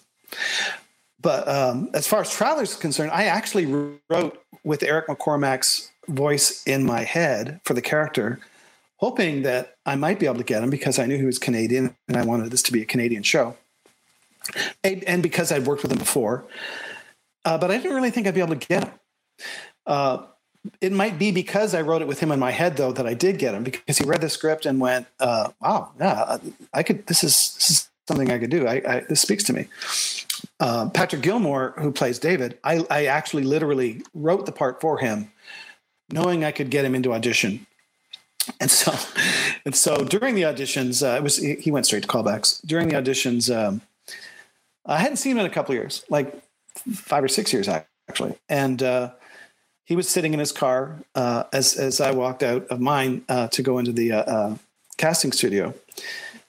But um, as far as travelers is concerned I actually wrote with Eric McCormack's voice in my head for the character hoping that I might be able to get him because I knew he was Canadian and I wanted this to be a Canadian show. And because I'd worked with him before. Uh, but I didn't really think I'd be able to get him. Uh, it might be because I wrote it with him in my head, though, that I did get him because he read the script and went, uh, "Wow, yeah, I could. This is, this is something I could do. I, I, this speaks to me." Uh, Patrick Gilmore, who plays David, I, I actually literally wrote the part for him, knowing I could get him into audition and so and so during the auditions uh, it was he went straight to callbacks during the auditions um, i hadn't seen him in a couple years like five or six years actually and uh, he was sitting in his car uh, as as i walked out of mine uh, to go into the uh, uh, casting studio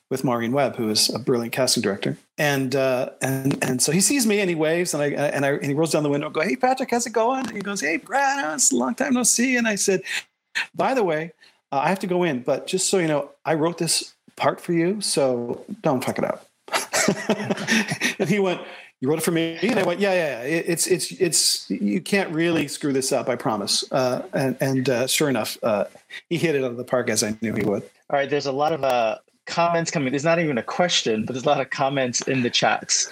with Maureen Webb, who is a brilliant casting director, and and and so he sees me and he waves and I and I and he rolls down the window and go, "Hey Patrick, how's it going?" And he goes, "Hey Brad, it's a long time no see." And I said, "By the way, uh, I have to go in, but just so you know, I wrote this part for you, so don't fuck it up. and he went, you wrote it for me? And i went yeah yeah, yeah. It, it's it's it's you can't really screw this up i promise. Uh, and and uh, sure enough uh, he hit it out of the park as i knew he would. All right there's a lot of uh, comments coming. There's not even a question but there's a lot of comments in the chats.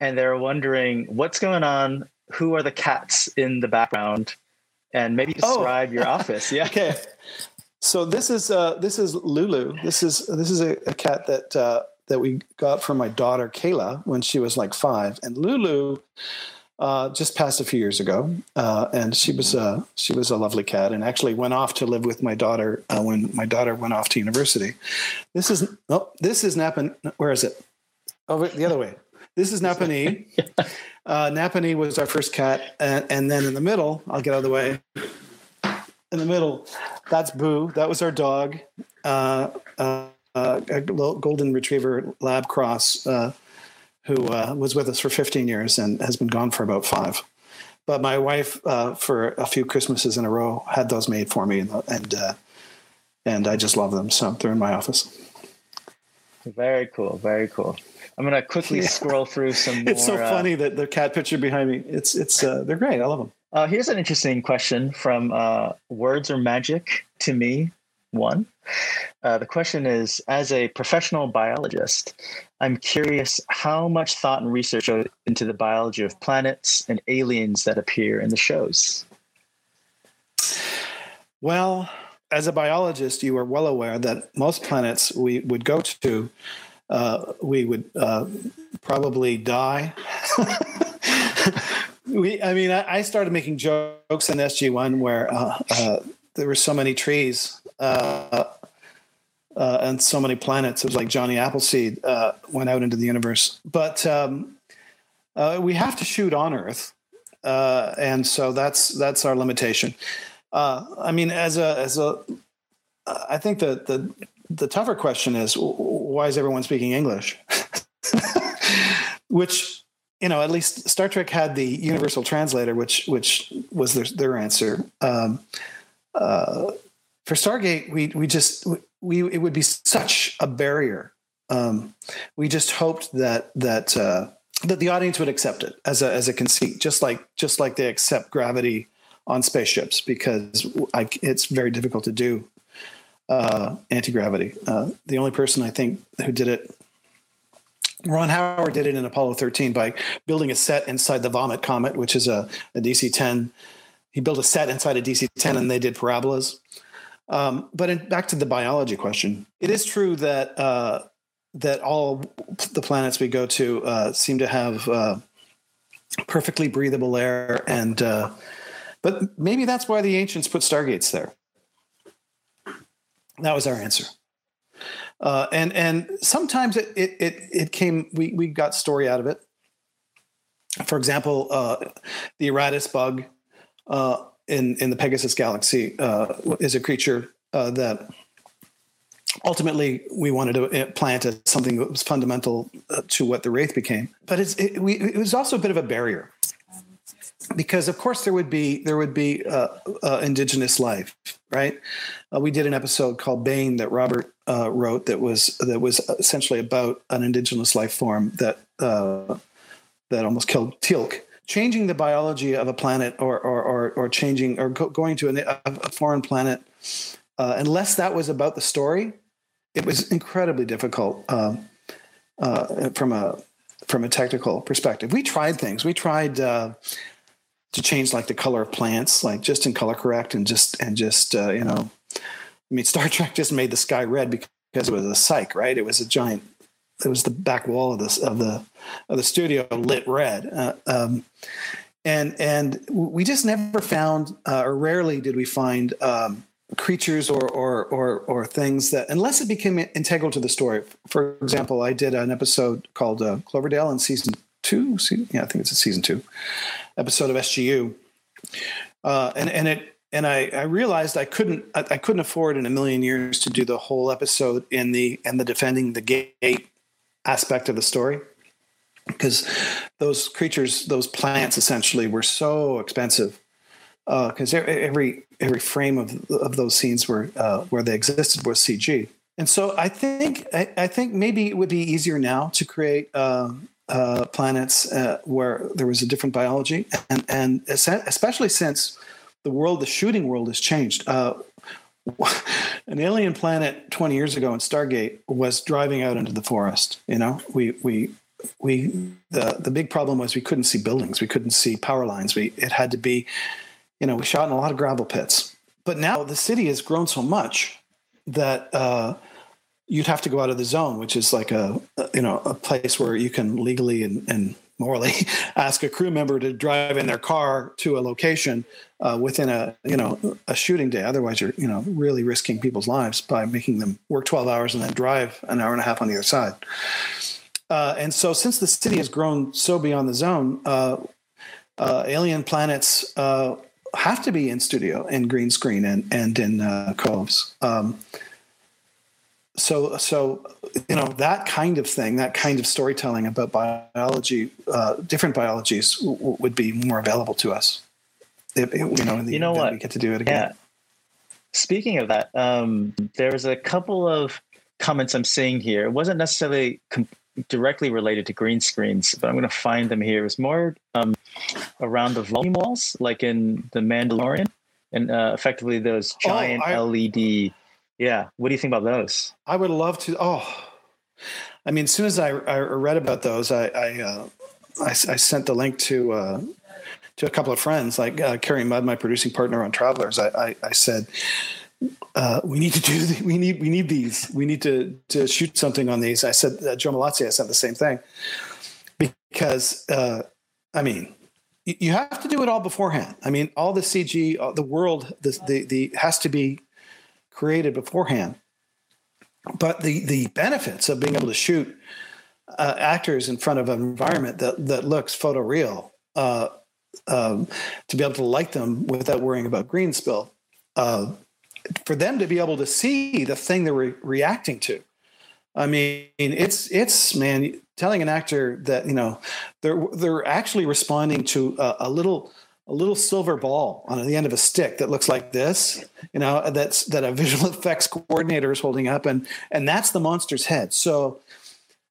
And they're wondering what's going on? Who are the cats in the background? And maybe Oh. describe your office yeah. Okay. So this is uh this is lulu. This is this is a, a cat that uh that we got from my daughter kayla when she was like five and lulu uh, just passed a few years ago, uh, and she was uh, she was a lovely cat, and actually went off to live with my daughter uh, when my daughter went off to university. This is oh, this is Napan. Where is it? Over the other way. This is Napani. Uh, Napani was our first cat, and, and then in the middle, I'll get out of the way. In the middle, that's Boo. That was our dog, uh, uh, uh, a golden retriever lab cross, uh, who uh, was with us for 15 years and has been gone for about five. But my wife, uh, for a few Christmases in a row, had those made for me, and and, uh, and I just love them. So they're in my office. very cool very cool i'm gonna quickly Yeah. scroll through some more It's so uh, funny that the cat picture behind me. It's it's uh, they're great. I love them. Uh, here's an interesting question from uh, Words Are Magic to me. One. Uh, the question is As a professional biologist, I'm curious how much thought and research goes into the biology of planets and aliens that appear in the shows. Well, as a biologist, you are well aware that most planets we would go to, uh, we would uh, probably die. we, I mean, I, I started making jokes in SG One where uh, uh, there were so many trees uh, uh, and so many planets. It was like Johnny Appleseed uh, went out into the universe, but um, uh, we have to shoot on Earth, uh, and so that's that's our limitation. I mean, as a as a, I think the the the tougher question is why is everyone speaking English? which you know, at least Star Trek had the universal translator, which which was their their answer. Um, uh, for Stargate, we we just we it would be such a barrier. Um, we just hoped that that uh, that the audience would accept it as a as a conceit, just like just like they accept gravity on spaceships, because I, it's very difficult to do uh, anti gravity. Uh, the only person I think who did it Ron Howard did it in Apollo 13 by building a set inside the Vomit Comet, which is a, a DC 10. He built a set inside a DC 10 and they did parabolas. Um, but in, back to the biology question, it is true that uh, that all the planets we go to uh, seem to have uh, perfectly breathable air, and uh, but maybe that's why the ancients put stargates there. That was our answer. Uh, and and sometimes it it it, it came we we got story out of it. For example, uh, the Iratus bug in in the Pegasus galaxy uh, is a creature uh, that ultimately we wanted to plant as something that was fundamental uh, to what the wraith became. But it's it, we, it was also a bit of a barrier because of course there would be there would be uh, uh, indigenous life, right? Uh, we did an episode called Bane that Robert uh, wrote that was that was essentially about an indigenous life form that uh, that almost killed Teal'c. Changing the biology of a planet, or or or, or changing or go, going to an, a, foreign planet, uh, unless that was about the story, it was incredibly difficult um, uh, from a from a technical perspective. We tried things. We tried uh, to change like the color of plants, like just in color correct, and just and just uh, you know, I mean, Star Trek just made the sky red because it was a cyc, right? It was a giant. It was the back wall of this of the of the studio lit red, uh, um, and and we just never found, uh, or rarely did we find. Um, creatures or, or or or things that unless it became integral to the story for example i did an episode called uh, cloverdale in season two season, yeah i think it's a season two episode of sgu uh, and and it and I, I realized I couldn't I, I couldn't afford in a million years to do the whole episode in the and the defending the gate aspect of the story because those creatures those plants essentially were so expensive because uh, every every frame of of those scenes were uh, where they existed was CG. And so I think I, I, think maybe it would be easier now to create uh, uh, planets uh, where there was a different biology, and and especially since the world, the shooting world, has changed. An alien planet 20 years ago in Stargate was driving out into the forest. You know, we we we the the big problem was we couldn't see buildings, we couldn't see power lines. We it had to be, you know, we shot in a lot of gravel pits. But now the city has grown so much that uh, you'd have to go out of the zone, which is like a you know a place where you can legally and, and morally ask a crew member to drive in their car to a location uh, within a you know a shooting day. Otherwise, you're you know really risking people's lives by making them work 12 hours and then drive an hour and a half on the other side. Uh, and so, since the city has grown so beyond the zone, uh, uh alien planets uh, have to be in studio in green screen and and in uh, coves. Um, so so you know that kind of thing that kind of storytelling about biology uh, different biologies w- would be more available to us. If, you know the, you know what? we get to do it again. Yeah. speaking of that um, there's a couple of comments i'm seeing here. It wasn't necessarily com- directly related to green screens but i'm going to find them here. It's more um, around the volume walls like in the mandalorian and uh, effectively those oh, giant oh, I, led yeah. What do you think about those? I would love to. Oh, I mean, as soon as I, I read about those, I I, uh, I, I, sent the link to uh, to a couple of friends, like uh, Carrie Mudd, my producing partner on Travelers. I, I, I said, uh, we need to do the, we need we need these. We need to to shoot something on these. I said uh, Joe Mallozzi. I said the same thing because uh, I mean you have to do it all beforehand. I mean, all the CG, all the world, the, the, the has to be created beforehand. But the the benefits of being able to shoot uh, actors in front of an environment that that looks photoreal, uh, um, to be able to light them without worrying about green spill, uh, for them to be able to see the thing they're re- reacting to. I mean, it's it's man telling an actor that you know they're they're actually responding to a, a little a little silver ball on the end of a stick that looks like this, you know, that's that a visual effects coordinator is holding up, and and that's the monster's head. So,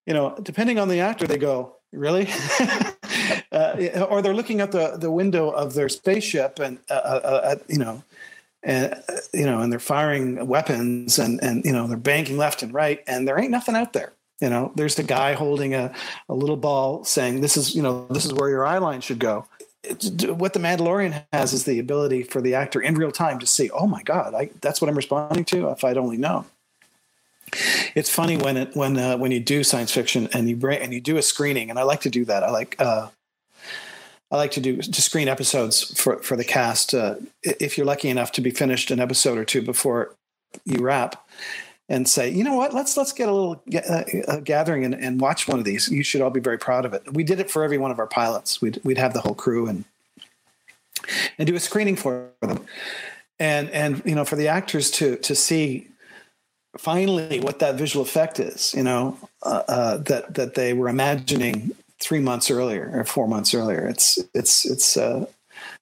you know, depending on the actor, they go, really, uh, or they're looking at the the window of their spaceship, and uh, uh, uh you know, and uh, you know, and they're firing weapons, and and you know, they're banking left and right, and there ain't nothing out there. You know, there's the guy holding a, a little ball saying, "This is, you know, this is where your eye line should go." What the Mandalorian has is the ability for the actor in real time to see, oh my God, I, that's what I'm responding to. If I'd only known. It's funny when it when uh, when you do science fiction and you bring and you do a screening, and I like to do that. I like uh, I like to do to screen episodes for for the cast. Uh, if you're lucky enough to be finished an episode or two before you wrap, and say, you know what, let's let's get a little uh, a gathering and, and watch one of these. You should all be very proud of it. We did it for every one of our pilots. We'd we'd have the whole crew and and do a screening for them, and and you know for the actors to to see finally what that visual effect is. You know uh, uh, that that they were imagining three months earlier or four months earlier. It's it's it's uh,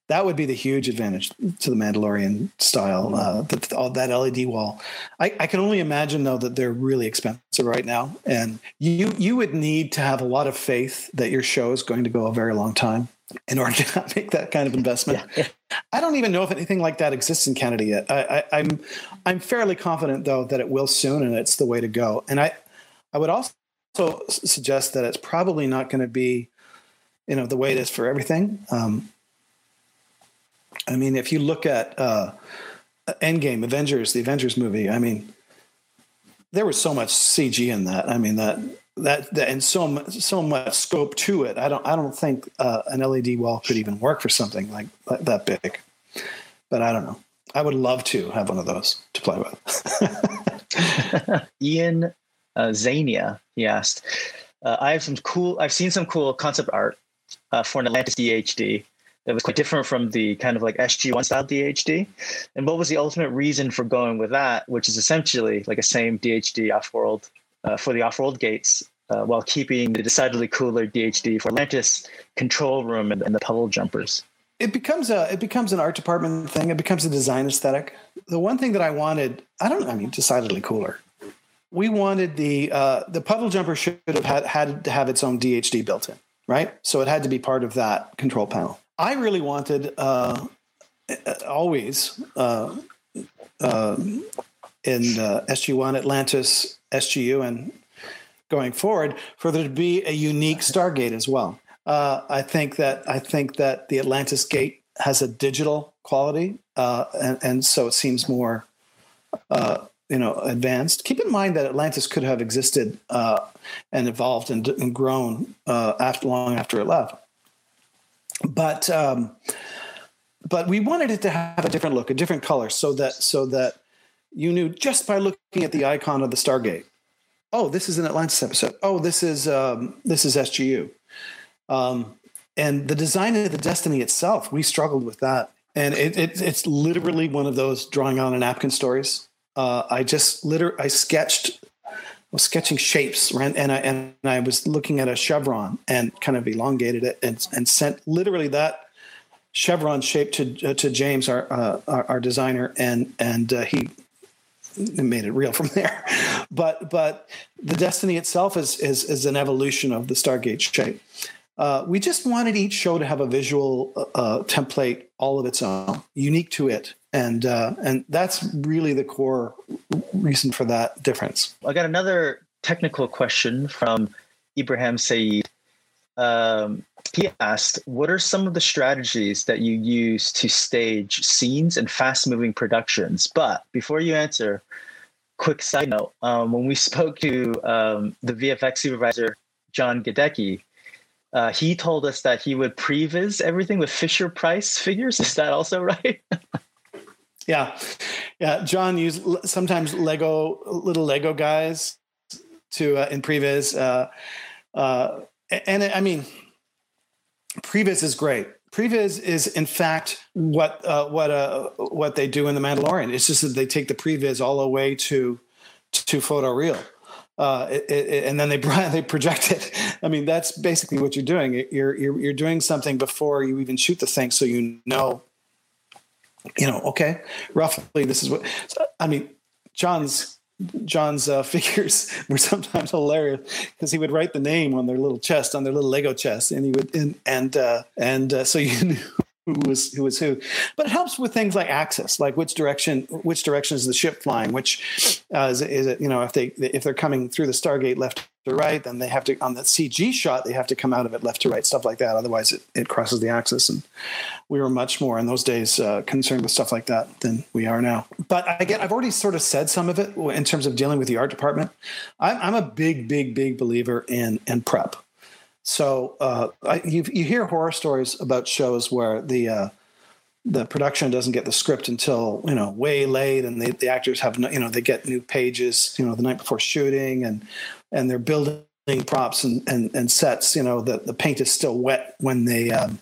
that would be the huge advantage to the Mandalorian style. Uh, that all that LED wall. I, I, can only imagine though that they're really expensive right now, and you you would need to have a lot of faith that your show is going to go a very long time in order to make that kind of investment. Yeah. I don't even know if anything like that exists in Canada yet. I, I, I'm I'm fairly confident though that it will soon, and it's the way to go. And I I would also suggest that it's probably not going to be you know the way it is for everything. Um, I mean, if you look at uh, Endgame, Avengers, the Avengers movie, I mean, there was so much CG in that. I mean, that that, that and so much, so much scope to it. I don't I don't think uh, an LED wall could even work for something like, that big. But I don't know. I would love to have one of those to play with. Ian uh, Zania, he asked, uh, I have some cool. I've seen some cool concept art uh, for an Atlantis DHD that was quite different from the kind of like SG1 style DHD. And what was the ultimate reason for going with that, which is essentially like a same DHD off world uh, for the off world gates, uh, while keeping the decidedly cooler DHD for Atlantis control room and, and the puddle jumpers? It becomes a it becomes an art department thing. It becomes a design aesthetic. The one thing that I wanted, I don't I mean, decidedly cooler. we wanted the uh, the puddle jumper should have had, had to have its own DHD built in, right? So it had to be part of that control panel. I really wanted uh, always uh, uh in uh, SG1, Atlantis, SGU, and going forward for there to be a unique Stargate as well. Uh, I think that I think that the Atlantis gate has a digital quality, and, and, so it seems more you know advanced. Keep in mind that Atlantis could have existed uh, and evolved and, and grown uh, after long after it left, but um, but we wanted it to have a different look, a different color, so that so that you knew just by looking at the icon of the Stargate, oh, this is an Atlantis episode. Oh, this is um, this is SGU. Um, and the design of the Destiny itself, we struggled with that, and it, it, it's literally one of those drawing on a napkin stories uh, I just literally I sketched was sketching shapes and, and I and I was looking at a chevron and kind of elongated it and, and sent literally that chevron shape to uh, to James our, uh, our, our designer and and uh, he made it real from there. But but the destiny itself is is is an evolution of the stargate shape. Uh, we just wanted each show to have a visual uh, uh, template all of its own, unique to it, and uh, and that's really the core reason for that difference. I got another technical question from Ibrahim Saeed. Um, he asked, "What are some of the strategies that you use to stage scenes and fast-moving productions?" But before you answer, quick side note: um, when we spoke to um, the VFX supervisor John Gajdecki uh, he told us that he would previs everything with Fisher Price figures. Is that also right? yeah, yeah. John used sometimes Lego little Lego guys to uh, in previs, uh, uh, and I mean, previs is great. Previs is in fact what uh, what uh, what they do in the Mandalorian. It's just that they take the previs all the way to to photoreal uh, it, it, and then they they project it. I mean, that's basically what you're doing. You're, you're you're doing something before you even shoot the thing, so you know, you know, okay, roughly this is what. I mean, John's John's uh, figures were sometimes hilarious because he would write the name on their little chest, on their little Lego chest, and he would and and uh, and uh, so you knew who was who was who. But it helps with things like access, like which direction which direction is the ship flying, which uh, is, is it you know if they if they're coming through the Stargate left to right, then they have to on the CG shot they have to come out of it left to right, stuff like that. Otherwise, it, it crosses the axis, and we were much more in those days uh, concerned with stuff like that than we are now. But again, I've already sort of said some of it in terms of dealing with the art department. I'm, I'm a big, big, big believer in in prep. So uh, I, you you hear horror stories about shows where the uh, the production doesn't get the script until you know way late, and they, the actors have no, you know they get new pages you know the night before shooting, and and they're building props and and, and sets. You know the the paint is still wet when they um,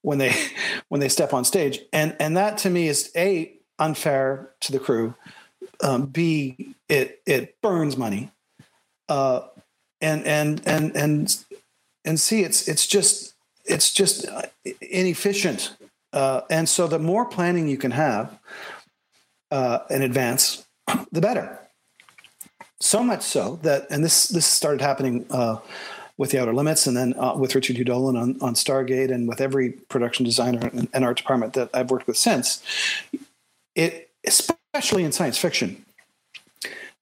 when they when they step on stage, and and that to me is a unfair to the crew. Um, B it it burns money. Uh, and and and and and see it's it's just it's just inefficient. Uh, and so the more planning you can have uh, in advance the better. So much so that and this this started happening uh, with the outer limits and then uh, with richard Hudolin on, on stargate and with every production designer and, art department that i've worked with since it especially in science fiction.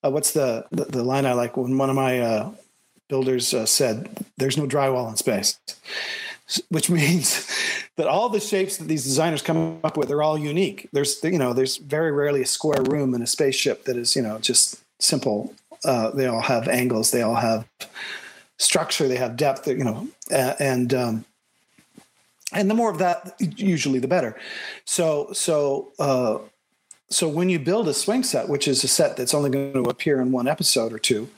Uh, what's the, the, the line i like? When one of my uh, builders uh, said there's no drywall in space, which means that all the shapes that these designers come up with are all unique. There's you know there's very rarely a square room in a spaceship that is you know just simple. Uh, they all have angles. They all have structure. They have depth. You know, and um, and the more of that, usually the better. So so. Uh, so when you build a swing set, which is a set that's only going to appear in one episode or two,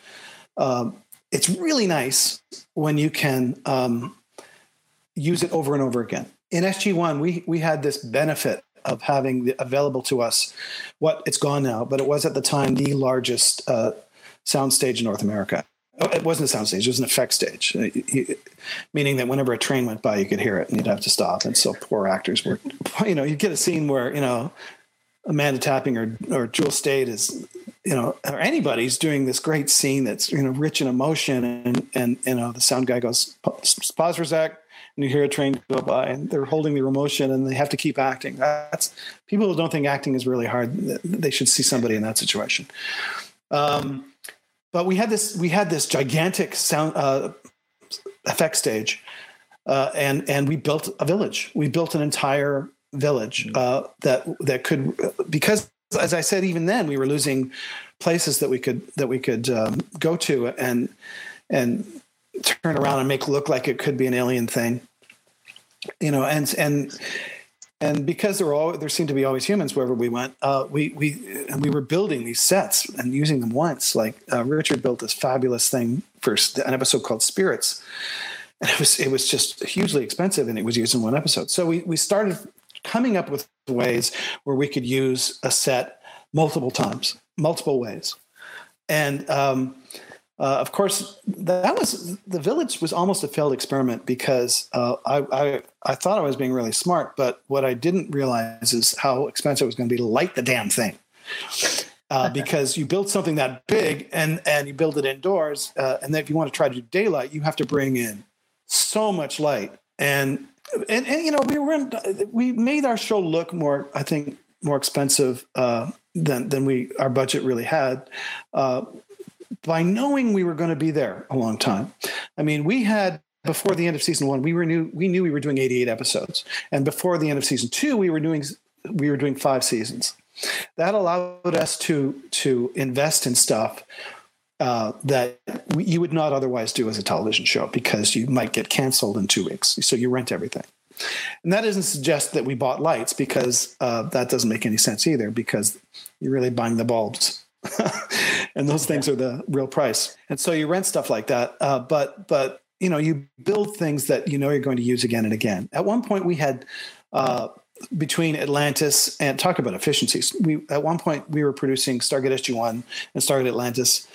um, it's really nice when you can um, use it over and over again. In SG1, we we had this benefit of having the, available to us what it's gone now, but it was at the time the largest uh, soundstage in North America. Oh, it wasn't a soundstage; it was an effect stage, uh, meaning that whenever a train went by, you could hear it, and you'd have to stop. And so poor actors were, you know—you'd get a scene where you know Amanda Tapping or or Jewel Staite is, you know, or anybody's doing this great scene that's you know rich in emotion, and and you know the sound guy goes pause for a sec, and you hear a train go by, and they're holding their emotion, and they have to keep acting. That's people who don't think acting is really hard. They should see somebody in that situation. Um, but we had this we had this gigantic sound uh, effect stage, uh, and and we built a village. We built an entire village mm. uh, that that could because as I said even then we were losing places that we could that we could um, go to and and turn around and make look like it could be an alien thing. You know and and and because there were all there seemed to be always humans wherever we went uh, we we and we were building these sets and using them once. Like uh, richard built this fabulous thing for an episode called spirits. And it was it was just hugely expensive and it was used in one episode. So we we started coming up with ways where we could use a set multiple times multiple ways and um, uh, of course, that was the village was almost a failed experiment because uh, I, I, I thought I was being really smart, but what I didn't realize is how expensive it was going to be to light the damn thing. Uh, because you build something that big and and you build it indoors, uh, and then if you want to try to do daylight, you have to bring in so much light. And and, and you know we were in, we made our show look more, I think, more expensive uh, than than we our budget really had uh, by knowing we were going to be there a long time. I mean, we had before the end of season one, we were knew we knew we were doing 88 episodes, and before the end of season two, we were doing we were doing five seasons. That allowed us to to invest in stuff uh, that you would not otherwise do as a television show because you might get canceled in two weeks. So you rent everything. And that doesn't suggest that we bought lights because uh, that doesn't make any sense either because you're really buying the bulbs and those things are the real price. And so you rent stuff like that. Uh, but but you know you build things that you know you're going to use again and again. At one point we had. Uh, between Atlantis and talk about efficiencies. We at one point we were producing Stargate SG One and Stargate Atlantis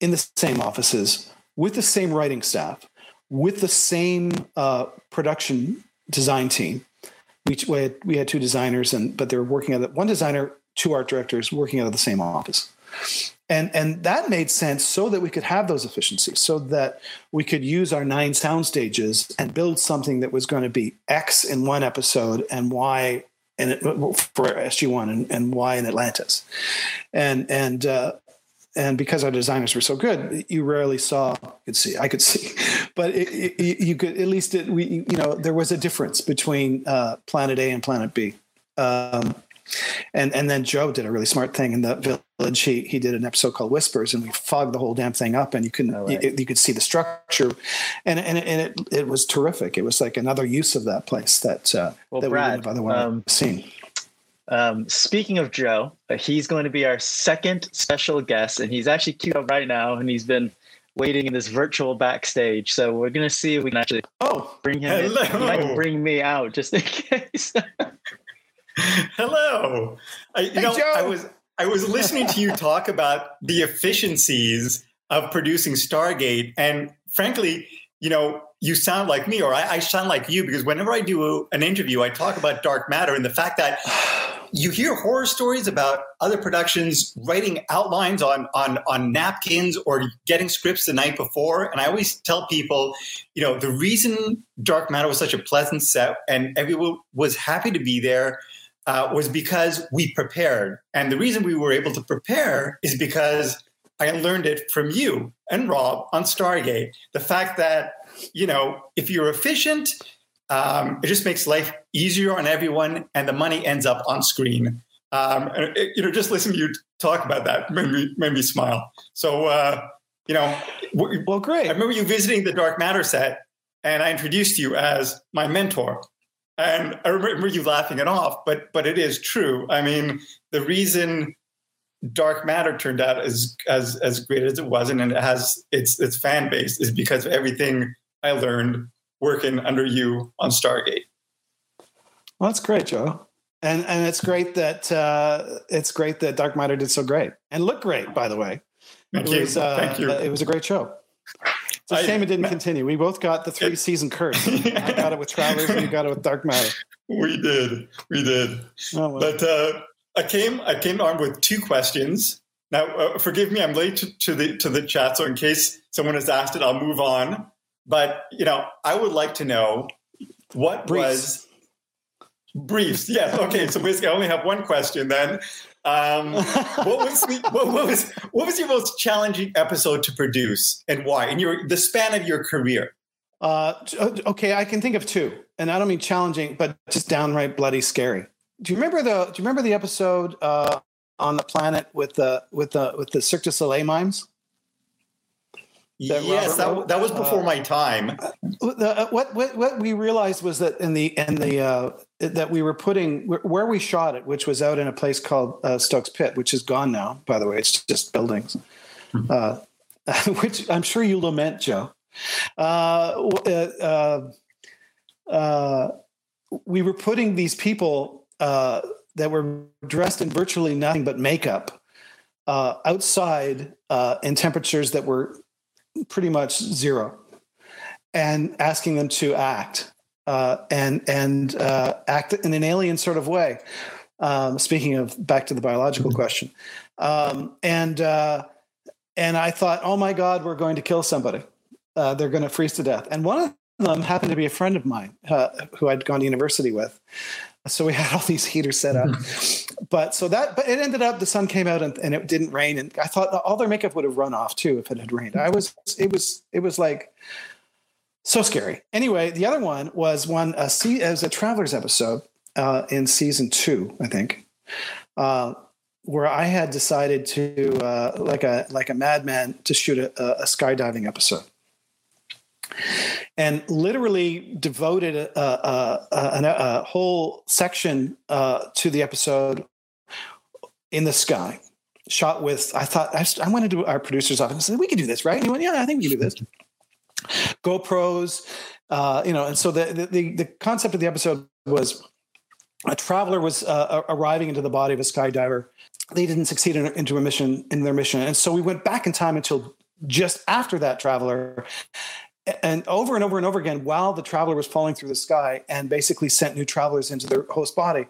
in the same offices with the same writing staff, with the same uh, production design team. We, we had, we had two designers, and but they were working at one designer two art directors working out of the same office. And, and that made sense so that we could have those efficiencies, so that we could use our nine sound stages and build something that was going to be X in one episode and Y it, for SG1 and, and Y in Atlantis. And, and, uh, and because our designers were so good, you rarely saw. You could see, I could see, but it, it, you could at least it, we, you know, there was a difference between uh, Planet A and Planet B. Um, and and then Joe did a really smart thing in the village. He he did an episode called Whispers, and we fogged the whole damn thing up, and you couldn't oh, right. you, you, could see the structure, and and and it it was terrific. It was like another use of that place that uh, well, that Brad, we would have otherwise um, seen. Um, speaking of Joe, uh, he's going to be our second special guest, and he's actually queued up right now, and he's been waiting in this virtual backstage. So we're going to see if we can actually oh bring him. Hello. In. He might bring me out just in case. Hello. I, you hey, know, Joe. I was I was listening to you talk about the efficiencies of producing Stargate, and frankly, you know, you sound like me, or I, I sound like you, because whenever I do a, an interview, I talk about dark matter and the fact that you hear horror stories about other productions writing outlines on on on napkins or getting scripts the night before and i always tell people you know the reason dark matter was such a pleasant set and everyone was happy to be there uh, was because we prepared. And the reason we were able to prepare is because I learned it from you and Rob on Stargate. The fact that, you know, if you're efficient, um, it just makes life easier on everyone and the money ends up on screen. Um, and, you know, just listen to you talk about that made me, made me smile. So, uh, you know, well, great. I remember you visiting the Dark Matter set and I introduced you as my mentor. And I remember you laughing it off, but but it is true. I mean, the reason Dark Matter turned out as as as great as it was, and it has its its fan base, is because of everything I learned working under you on Stargate. Well, that's great, Joe. And and it's great that uh, it's great that Dark Matter did so great and looked great, by the way. Thank it you. Was, uh, Thank you. It was a great show. It's a shame it didn't continue. We both got the three season curse. I got it with Travelers, and you got it with Dark Matter. We did, we did. Oh, well. But uh, I came I came armed with two questions. Now, uh, forgive me, I'm late to, to, the to the chat, so in case someone has asked it, I'll move on. But you know, I would like to know what briefs. was briefs. Yes. Okay. So basically, I only have one question then. Um, what was the, what, what, was what was your most challenging episode to produce, and why? In your the span of your career. Uh, okay, I can think of two, and I don't mean challenging, but just downright bloody scary. Do you remember the Do you remember the episode uh, on the planet with the with the with the Cirque du Soleil mimes? That yes, that, that was before uh, my time. Uh, what, what what we realized was that in the in the uh, that we were putting where we shot it, which was out in a place called uh, Stokes Pit, which is gone now. By the way, it's just buildings, mm-hmm. Uh, which I'm sure you lament, Joe. Uh, we were putting these people that were dressed in virtually nothing but makeup outside in temperatures that were pretty much zero, and asking them to act uh, and and uh, act in an alien sort of way. Um, speaking of back to the biological mm-hmm. question, um, and uh, and I thought, oh my God, we're going to kill somebody. Uh, they're going to freeze to death. And one of them happened to be a friend of mine uh, who I'd gone to university with. So we had all these heaters set up, but so that, but it ended up the sun came out and, and, it didn't rain. And I thought all their makeup would have run off too if it had rained. I was, it was, it was like so scary. Anyway, the other one was one, uh, see, as a travelers episode uh, in season two, I think, uh, where I had decided to, uh, like a, like a madman to shoot a, a skydiving episode and literally devoted a, a, a, a whole section uh, to the episode in the sky, shot with. I thought I, I went into our producer's office and said, "We can do this, right?" And he went, "Yeah, I think we can do this." GoPros, uh, you know, and so the, the the concept of the episode was a traveler was uh, arriving into the body of a skydiver. They didn't succeed in, into a mission in their mission, and so we went back in time until just after that traveler and over and over and over again while the traveler was falling through the sky and basically sent new travelers into their host body.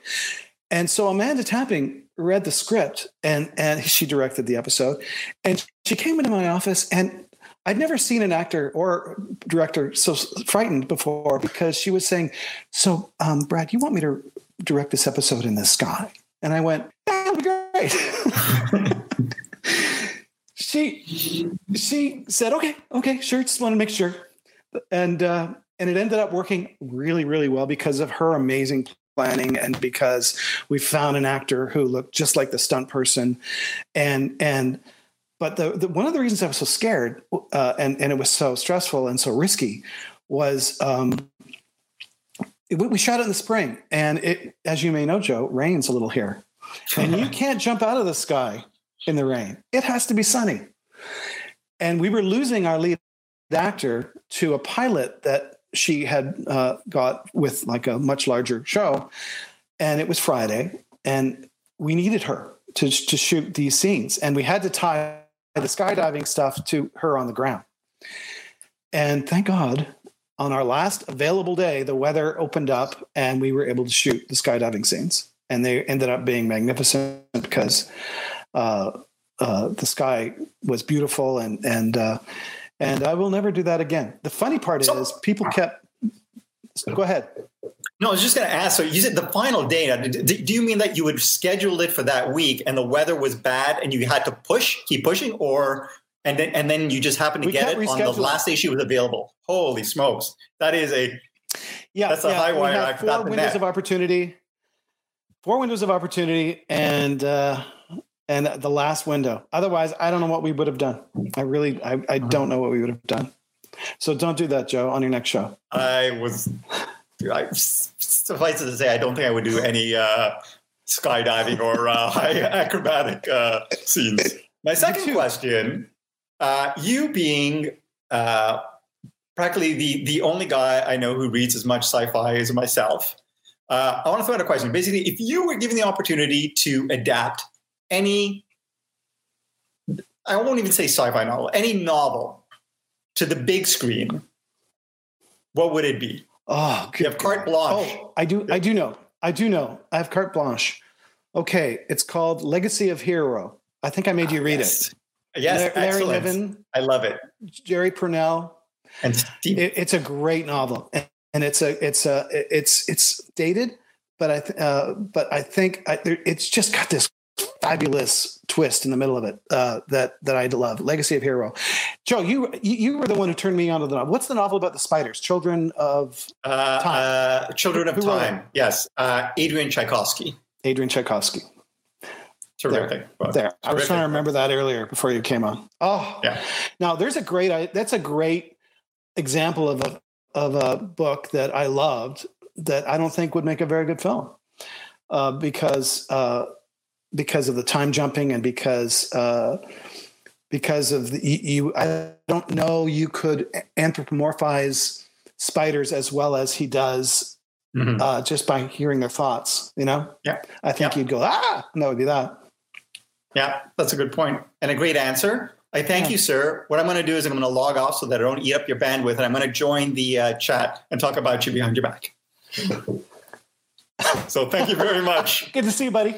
And so Amanda Tapping read the script and and she directed the episode. And she came into my office and I'd never seen an actor or director so frightened before because she was saying, "So, um, Brad, you want me to direct this episode in the sky?" And I went, "That would be great." she she said, "Okay, okay, sure. Just want to make sure." And uh, and it ended up working really, really well because of her amazing planning and because we found an actor who looked just like the stunt person, and and but the, the one of the reasons I was so scared uh, and and it was so stressful and so risky was. Um, it, we shot it in the spring, and it, as you may know, Joe, rains a little here, and you can't jump out of the sky in the rain. It has to be sunny. And we were losing our lead actor to a pilot that she had uh, got with like a much larger show. And it was Friday, and we needed her to, to shoot these scenes. And we had to tie the skydiving stuff to her on the ground. And thank God, on our last available day, the weather opened up and we were able to shoot the skydiving scenes. And they ended up being magnificent because uh, uh, the sky was beautiful and and uh, and I will never do that again. The funny part so, is people kept. Go ahead. No, I was just going to ask. So you said the final day. Do you mean that you would schedule it for that week, and the weather was bad, and you had to push, keep pushing, or and then and then you just happened to we get it on the last day she was available? Holy smokes, that is a yeah. That's a yeah, high wire. Had four windows of opportunity. Four windows of opportunity, and uh, and the last window. Otherwise, I don't know what we would have done. I really, I, I uh-huh. don't know what we would have done. So don't do that, Joe, on your next show. I was, I, suffice it to say, I don't think I would do any uh, skydiving or uh, high acrobatic uh, scenes. My second question, uh, you being uh, practically the, the only guy I know who reads as much sci-fi as myself, uh, I want to throw out a question. Basically, if you were given the opportunity to adapt any I won't even say sci-fi novel, any novel to the big screen, what would it be? Oh, you have carte blanche. Oh, I do. I do know. I do know. I have carte blanche. Okay, it's called Legacy of Heorot. I think I made you read yes. it. Yes, Larry excellent. Niven, I love it. Jerry Pournelle. And Steve, It, it's a great novel, and, and it's a it's a it's it's dated, but I th- uh, but I think I, it's just got this fabulous twist in the middle of it uh, that that I love. Legacy of Heorot. Joe, you, you were the one who turned me onto the novel. What's the novel about the spiders? Children of uh, Time. uh, Children of Who Time. Yes, uh, Adrian Tchaikovsky. Adrian Tchaikovsky. Terrific. book. There, I was trying to remember that earlier before you came on. Oh, Yeah. Now there's a great. I- That's a great example of a of a book that I loved that I don't think would make a very good film uh, because uh, because of the time jumping and because uh, because of the, you. I don't know. You could anthropomorphize spiders as well as he does Mhm. uh, just by hearing their thoughts. You know. Yeah. I think Yeah. you'd go ah, and that would be that. Yeah, that's a good point and a great answer. I thank Yeah. you, sir. What I'm going to do is I'm going to log off so that I don't eat up your bandwidth, and I'm going to join the uh, chat and talk about you behind your back. so thank you very much. Good to see you, buddy.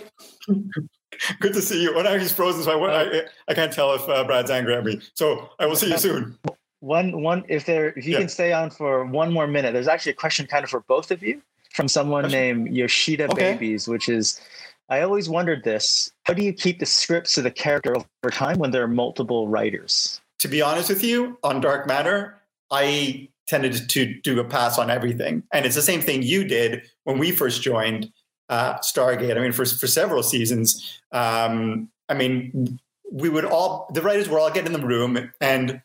Good to see you. Well, now he's frozen, so I, I, I can't tell if uh, Brad's angry at me. So I will see you soon. One one if there if you Yeah. can stay on for one more minute, there's actually a question kind of for both of you from someone Question. named Yoshida Okay. Babies, which is I always wondered this. How do you keep the scripts of the character over time when there are multiple writers? To be honest with you, on Dark Matter, I tended to do a pass on everything, and it's the same thing you did when we first joined uh, Stargate. I mean, for for several seasons, um, I mean, we would all the writers would all get in the room and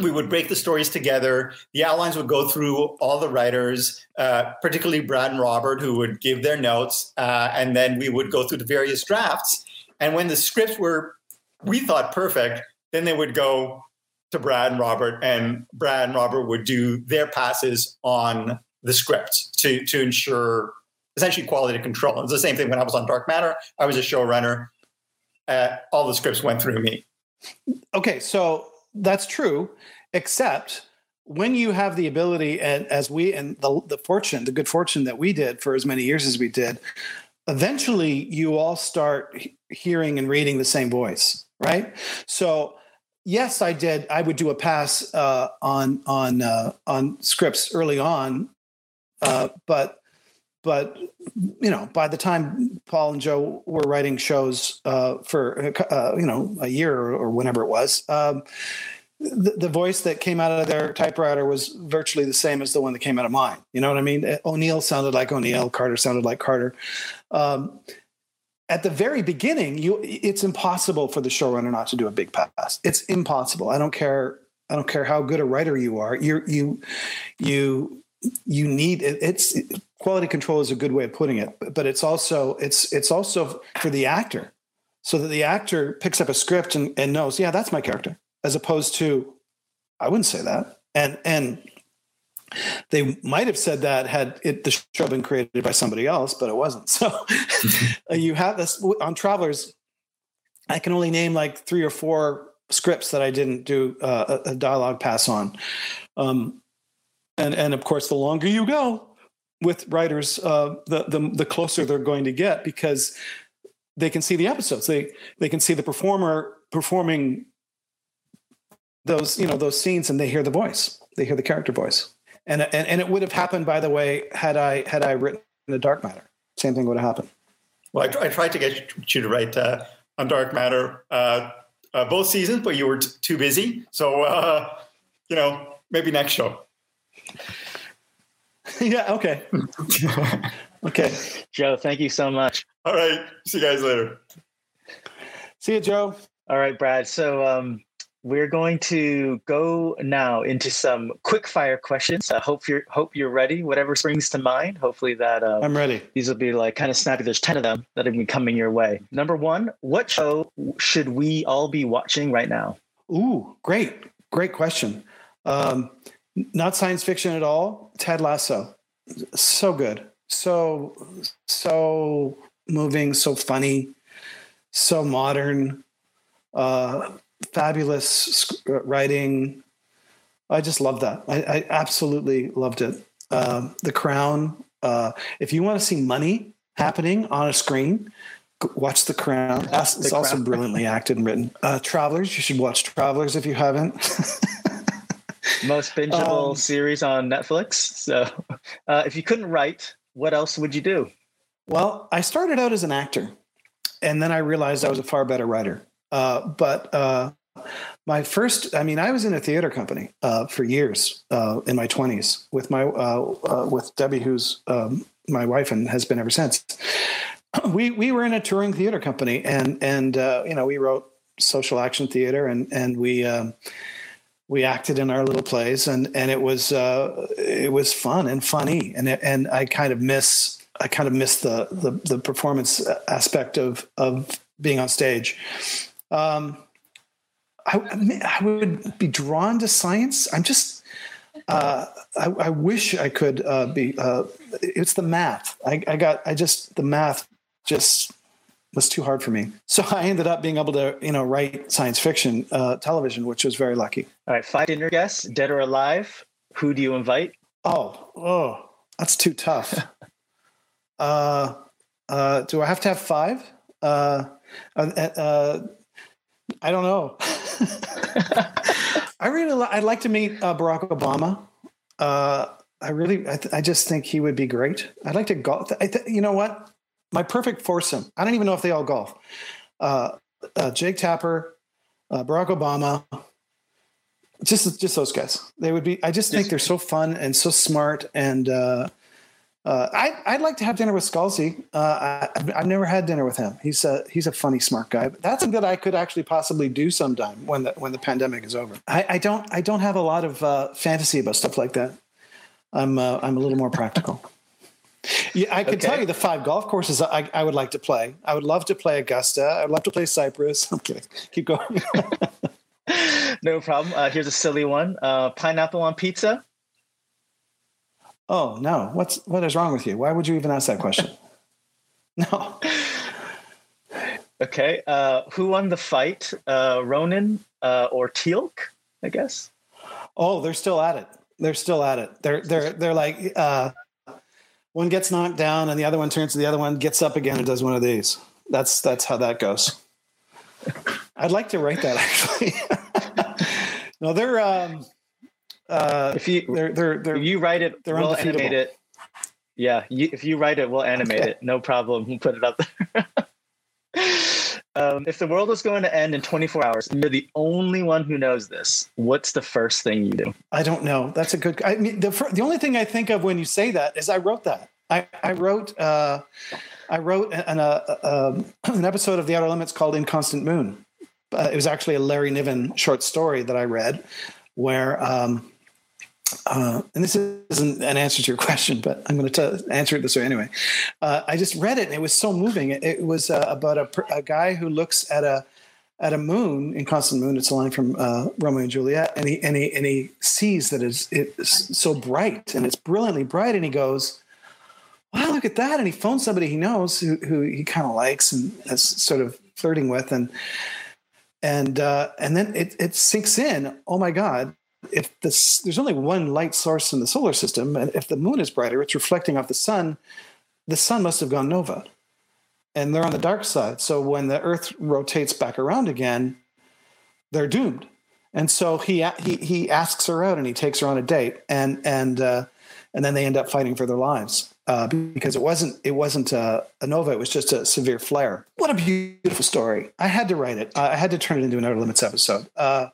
we would break the stories together. The outlines would go through all the writers, uh, particularly Brad and Robert, who would give their notes, uh, and then we would go through the various drafts. And when the scripts were, we thought perfect, then they would go to Brad and Robert, and Brad and Robert would do their passes on the script to to ensure essentially quality control. It's the same thing when I was on Dark Matter. I was a showrunner. Uh, all the scripts went through me. Okay, so that's true, except when you have the ability, and as we and the the fortune, the good fortune that we did for as many years as we did, eventually you all start hearing and reading the same voice, right? So. Yes, I did. I would do a pass uh, on on uh, on scripts early on, uh, but but you know, by the time Paul and Joe were writing shows uh, for uh, you know a year or, or whenever it was, um, the, the voice that came out of their typewriter was virtually the same as the one that came out of mine. You know what I mean? O'Neill sounded like O'Neill, Carter sounded like Carter. Um, at the very beginning, you it's impossible for the showrunner not to do a big pass. It's impossible. I don't care. I don't care how good a writer you are. You you you you need it, it's quality control is a good way of putting it, but, but it's also it's it's also for the actor, so that the actor picks up a script and, and knows, yeah, that's my character, as opposed to, I wouldn't say that, and and they might have said that had it the show been created by somebody else, but it wasn't. So you have this on Travelers. I can only name like three or four scripts that I didn't do uh, a, a dialogue pass on, um, and and of course, the longer you go with writers, uh, the the the closer they're going to get because they can see the episodes. They they can see the performer performing those you know those scenes, and they hear the voice. They hear the character voice and, and and it would have happened by the way had i had i written the dark matter same thing would have happened Well, I, I tried to get you to write uh, on Dark Matter uh, uh, both seasons, but you were t- too busy. So, uh, you know, maybe next show. yeah okay okay Joe, thank you so much. All right. See you guys later. see you joe All right, Brad. So um, we're going to go now into some quick fire questions. I hope you're hope you're ready. Whatever springs to mind. Hopefully that uh, i'm ready these will be like kind of snappy. There's ten of them that have been coming your way. Number one, what show should we all be watching right now? ooh great great question um not science fiction at all. Ted lasso. So good. So so moving so funny so modern uh fabulous uh, writing. I just love that. I, I absolutely loved it. Um, the crown uh, if you want to see money happening on a screen watch The Crown. It's also brilliantly acted and written. Uh, Travelers, you should watch Travelers if you haven't. Most bingeable um, series on Netflix. So, uh, if you couldn't write, what else would you do? Well, I started out as an actor, and then I realized I was a far better writer. Uh, but uh, my first, I mean, I was in a theater company uh, for years uh, in my twenties with my uh, uh, with Debbie, who's um, my wife and has been ever since. We we were in a touring theater company, and and you know we wrote social action theater, and and we. Um, we acted in our little plays and and it was it was fun and funny and and I kind of miss I kind of miss the, the, the performance aspect of of being on stage. Um, I, I would be drawn to science. I'm just uh, I, I, wish I could uh, be. Uh, it's the math. I, I, got. I just the math just was too hard for me. So I ended up being able to, you know, write science fiction uh, television, which was very lucky. All right, five dinner guests, dead or alive. Who do you invite? Oh, oh, that's too tough. Uh, uh, do I have to have five? Uh, uh, uh I don't know. I really, li- I'd like to meet uh, Barack Obama. Uh, I really, I, th- I, just think he would be great. I'd like to golf. Th- you know what? My perfect foursome. I don't even know if they all golf. Uh, uh, Jake Tapper, uh, Barack Obama, just just those guys. They would be. I just think they're so fun and so smart and uh, uh, I, would like to have dinner with Scalzi. Uh, I, have never had dinner with him. He's a he's a funny, smart guy. But that's something that I could actually possibly do sometime when the when the pandemic is over. I, I don't I don't have a lot of uh, fantasy about stuff like that. I'm uh, I'm a little more practical. Yeah, I can okay. tell you the five golf courses I, I would like to play. I would love to play Augusta. I'd love to play Cypress. I'm kidding. Keep going. no problem. Uh, here's a silly one: uh, pineapple on pizza Oh no! What's what is wrong with you? Why would you even ask that question? no. Okay. Uh, who won the fight? Uh, Ronon uh, or Teal'c? I guess. Oh, they're still at it. They're still at it. They're they're they're like uh, one gets knocked down and the other one turns to the other one, gets up again and does one of these. That's that's how that goes. I'd like to write that actually. no, they're um, uh, if you they're, they're, they're, you write it, they're we'll animate it. Yeah, you, if you write it, we'll animate okay. it. No problem. We'll put it up there. um, if the world is going to end in 24 hours, and you're the only one who knows this. What's the first thing you do? I don't know. That's a good. I mean, the the only thing I think of when you say that is I wrote that. I I wrote uh, I wrote an uh, uh, an episode of The Outer Limits called Inconstant Moon. Uh, it was actually a Larry Niven short story that I read, where um, uh, and this isn't an answer to your question, but I'm going to answer it this way anyway. Uh, I just read it and it was so moving. It, it was uh, about a, a, guy who looks at a at a moon Inconstant Moon. It's a line from uh, Romeo and Juliet, and he and he and he sees that it's it's so bright and it's brilliantly bright, and he goes, "Wow, look at that!" And he phones somebody he knows who who he kind of likes and is sort of flirting with, and and uh, and then it it sinks in. Oh my God! If this, there's only one light source in the solar system, and if the moon is brighter, it's reflecting off the sun, the sun must have gone nova. And they're on the dark side. So when the Earth rotates back around again, they're doomed. And so he he he asks her out and he takes her on a date, and and uh, and then they end up fighting for their lives uh, because it wasn't it wasn't a, a, nova; it was just a severe flare. What a beautiful story! I had to write it. I had to turn it into an Outer Limits episode. Uh,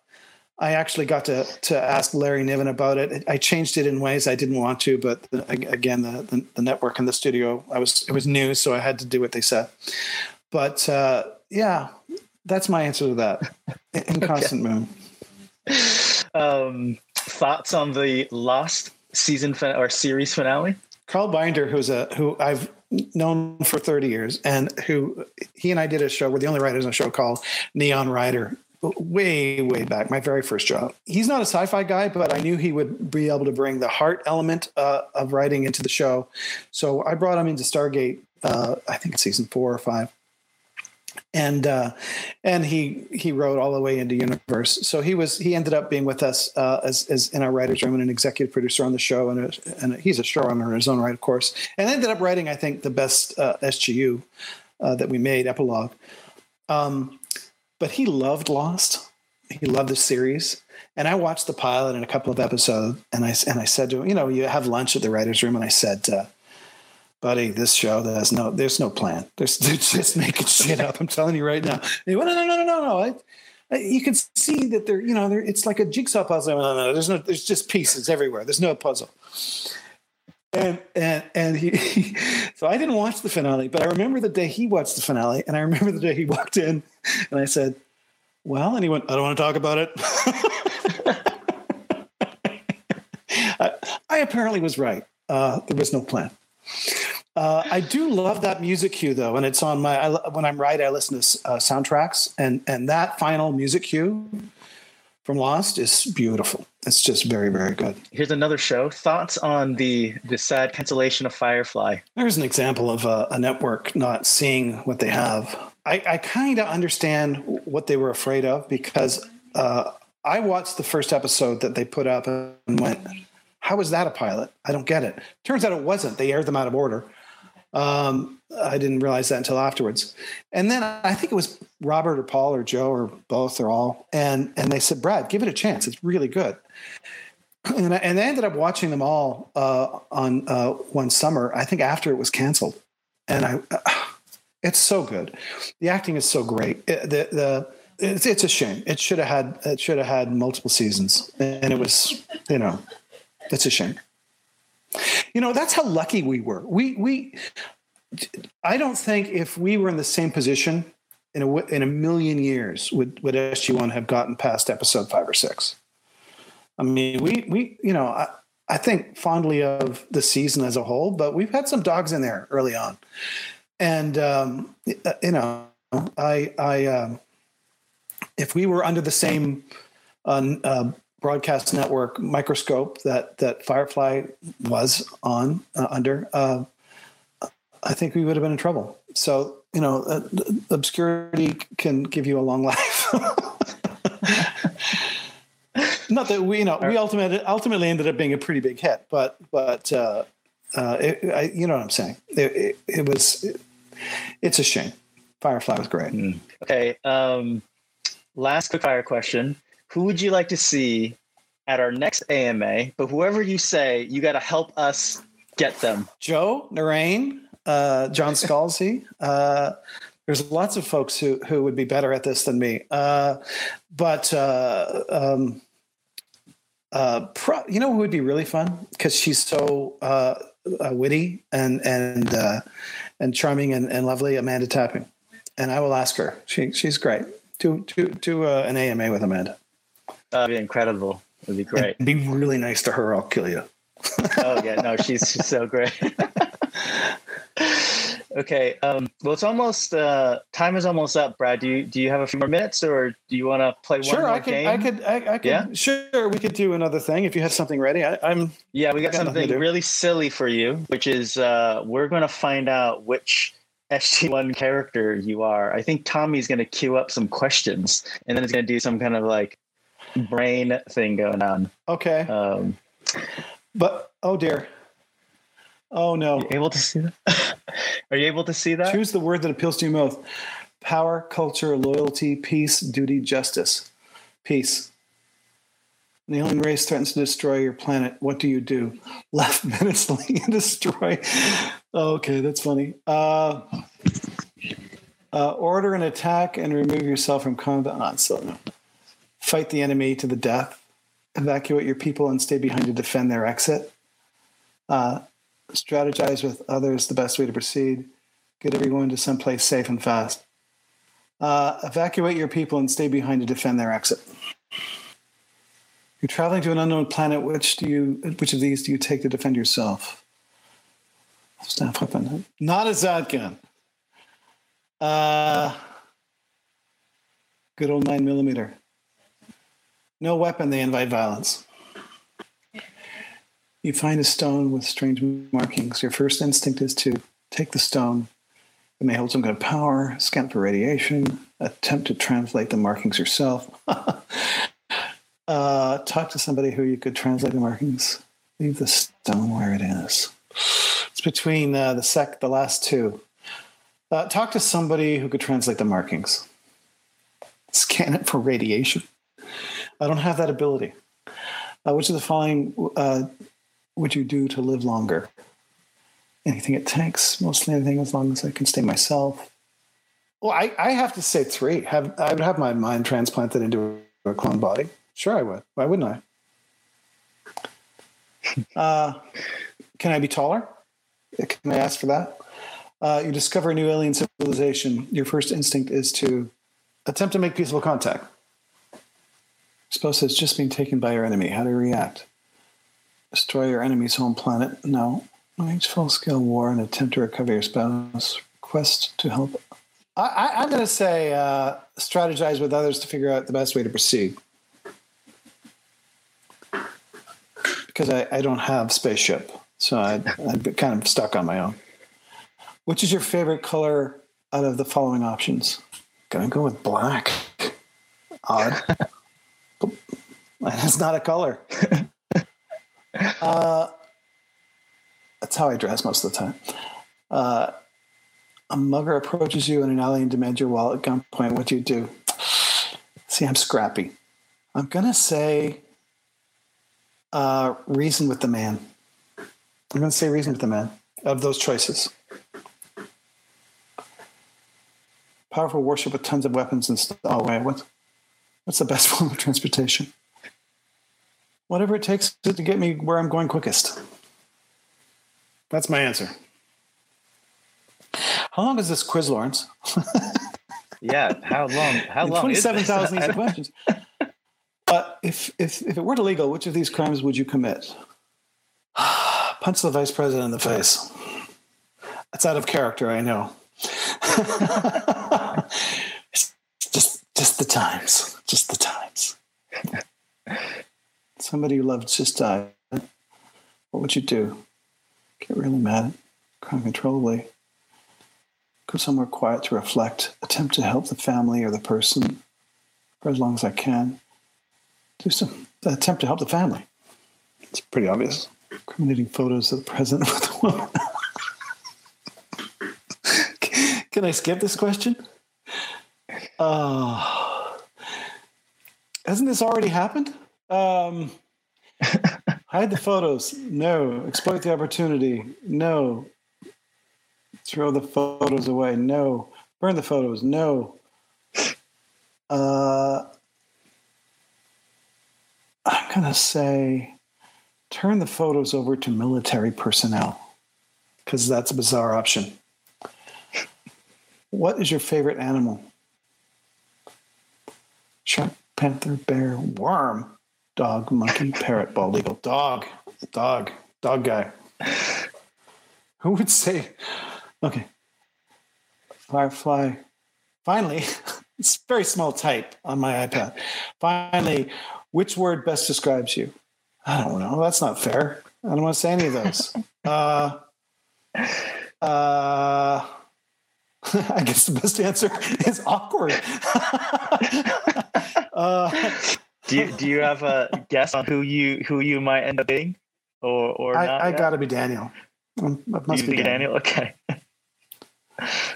I actually got to to ask Larry Niven about it. I changed it in ways I didn't want to, but the, again, the, the, the network and the studio, I was it was new, so I had to do what they said. But uh, yeah, that's my answer to that. In constant okay. moon. Um, thoughts on the last season fin- or series finale? Carl Binder, who's a who I've known for 30 years and who he and I did a show. We're the only writers on a show called Neon Rider way way back my very first job. He's not a sci-fi guy but i knew he would be able to bring the heart element uh, of writing into the show. So i brought him into stargate uh, i think it's season four or five. And uh, and he he wrote all the way into universe. So he was he ended up being with us uh, as, as in our writers room and an executive producer on the show and, a, and a, he's a showrunner in his own right of course and ended up writing i think the best uh, sgu uh, that we made, Epilogue. Um, but he loved Lost. He loved the series. And I watched the pilot and a couple of episodes, and I and I said to him, you know, you have lunch at the writers' room, and I said, uh, buddy, this show there's no there's no plan. There's they're just making shit up. I'm telling you right now. He went, no, no, no, no, no. I, I, you can see that they're you know it's like a jigsaw puzzle. No, no, no, there's no there's just pieces everywhere. There's no puzzle. And and and he, so I didn't watch the finale, but I remember the day he watched the finale, and I remember the day he walked in, and I said, "Well," and he went, "I don't want to talk about it." I, I, apparently was right. Uh, there was no plan. Uh, I do love that music cue though, and it's on my. I, when I'm right, I listen to uh, soundtracks, and and that final music cue from Lost is beautiful. It's just very, very good. Here's another show. Thoughts on the the sad cancellation of Firefly? There's an example of a, a network not seeing what they have. I, I kind of understand what they were afraid of because uh, I watched the first episode that they put up and went, "How is that a pilot? I don't get it." Turns out it wasn't. They aired them out of order. Um, I didn't realize that until afterwards. And then I think it was Robert or Paul or Joe or both or all. And and they said, Brad, give it a chance. It's really good. And I, and I ended up watching them all uh, on uh, one summer. I think after it was canceled, and I, uh, it's so good. The acting is so great. It, the the it's, it's a shame. It should have had it should have had multiple seasons, and it was you know, it's a shame. You know, that's how lucky we were. We we I don't think if we were in the same position in a in a million years would would SG One have gotten past episode five or six. I mean, we we you know I, I think fondly of the season as a whole, but we've had some dogs in there early on, and um, you know I I um, if we were under the same uh, uh, broadcast network microscope that that Firefly was on uh, under, uh, I think we would have been in trouble. So you know, uh, obscurity can give you a long life. Not that we, you know, we ultimately ultimately ended up being a pretty big hit, but but uh, uh, it, I, you know what I'm saying. It, it, it was, it, it's a shame. Firefly was great. Mm. Okay. Um, last quick fire question: Who would you like to see at our next AMA? But whoever you say, you got to help us get them. Joe, Naren, uh, John Scalzi. Uh, there's lots of folks who who would be better at this than me. Uh, but uh, um, uh, pro- you know who would be really fun because she's so uh, witty and and and charming and, and lovely. Amanda Tapping, and I will ask her. She she's great. Do do do an AMA with Amanda. That'd be incredible. It'd be great. And be really nice to her. I'll kill you. oh yeah, no, she's, she's so great. okay, um, well, it's almost uh, time is almost up. Brad, do you do you have a few more minutes, or do you want to play one sure, more I could, game? I could, I, I could. Yeah, sure. We could do another thing if you have something ready. I, am Yeah, we got, got something really silly for you, which is uh, we're going to find out which SG1 character you are. I think Tommy's going to queue up some questions, and then he's going to do some kind of like brain thing going on. Okay. Um, but oh dear. Oh no. able to see that? Are you able to see that? Choose the word that appeals to you most. Power, culture, loyalty, peace, duty, justice. Peace. The alien race threatens to destroy your planet. What do you do? Left menacingly and destroy. Oh, okay, that's funny. Uh, uh, order an attack and remove yourself from combat. Not so no fight the enemy to the death, evacuate your people and stay behind to defend their exit, uh, strategize with others the best way to proceed, get everyone to someplace safe and fast. Uh, evacuate your people and stay behind to defend their exit. You're traveling to an unknown planet. Which do you? Which of these do you take to defend yourself? Staff weapon. Not a Zat gun. Uh, good old nine millimeter. No weapon, they invite violence. You find a stone with strange markings. Your first instinct is to take the stone. It may hold some kind of power, scan for radiation, attempt to translate the markings yourself. uh, talk to somebody who you could translate the markings. Leave the stone where it is. It's between uh, the sec, the last two. Uh, talk to somebody who could translate the markings. Scan it for radiation. I don't have that ability. Uh, which of the following uh, would you do to live longer? Anything it takes, mostly anything as long as I can stay myself. Well, I, I have to say three. Have I would have my mind transplanted into a clone body. Sure, I would. Why wouldn't I? Uh, can I be taller? Can I ask for that? Uh, you discover a new alien civilization. Your first instinct is to attempt to make peaceful contact. Suppose it's just been taken by your enemy. How do you react? Destroy your enemy's home planet? No. Wage full scale war and attempt to recover your spouse. Request to help. I, am going to say uh, strategize with others to figure out the best way to proceed. Because I, I don't have spaceship, so I, I'm kind of stuck on my own. Which is your favorite color out of the following options? Gonna go with black. Odd. it's not a color. uh, that's how I dress most of the time. Uh, a mugger approaches you in an alley and demands your wallet at gunpoint. What do you do? See, I'm scrappy. I'm gonna say uh, reason with the man. I'm gonna say reason with the man of those choices. Powerful warship with tons of weapons and stuff. Oh wait, what? What's the best form of transportation? Whatever it takes to get me where I'm going quickest. That's my answer. How long is this quiz, Lawrence? yeah, how long? How long? Twenty-seven thousand easy questions. But if, if if it weren't illegal, which of these crimes would you commit? Punch the vice president in the face. That's out of character, I know. it's just just the times, just the times. Somebody you loved just died. What would you do? Get really mad, uncontrollably. Go somewhere quiet to reflect. Attempt to help the family or the person for as long as I can. Do some attempt to help the family. It's pretty obvious. Incriminating photos of the president with the woman. Can I skip this question? Uh, hasn't this already happened? Um, hide the photos. No. Exploit the opportunity. No. Throw the photos away. No. Burn the photos. No. Uh, I'm going to say turn the photos over to military personnel because that's a bizarre option. What is your favorite animal? Shark, panther, bear, worm, dog, monkey, parrot, bald eagle, dog, dog, dog guy. Who would say, okay, firefly? Finally, it's very small type on my iPad. Finally, which word best describes you? I don't know. That's not fair. I don't want to say any of those. uh, uh, I guess the best answer is awkward. uh, do you do you have a guess on who you who you might end up being, or or I, not? I got to be Daniel. Um, it must you be Daniel. Daniel? Okay.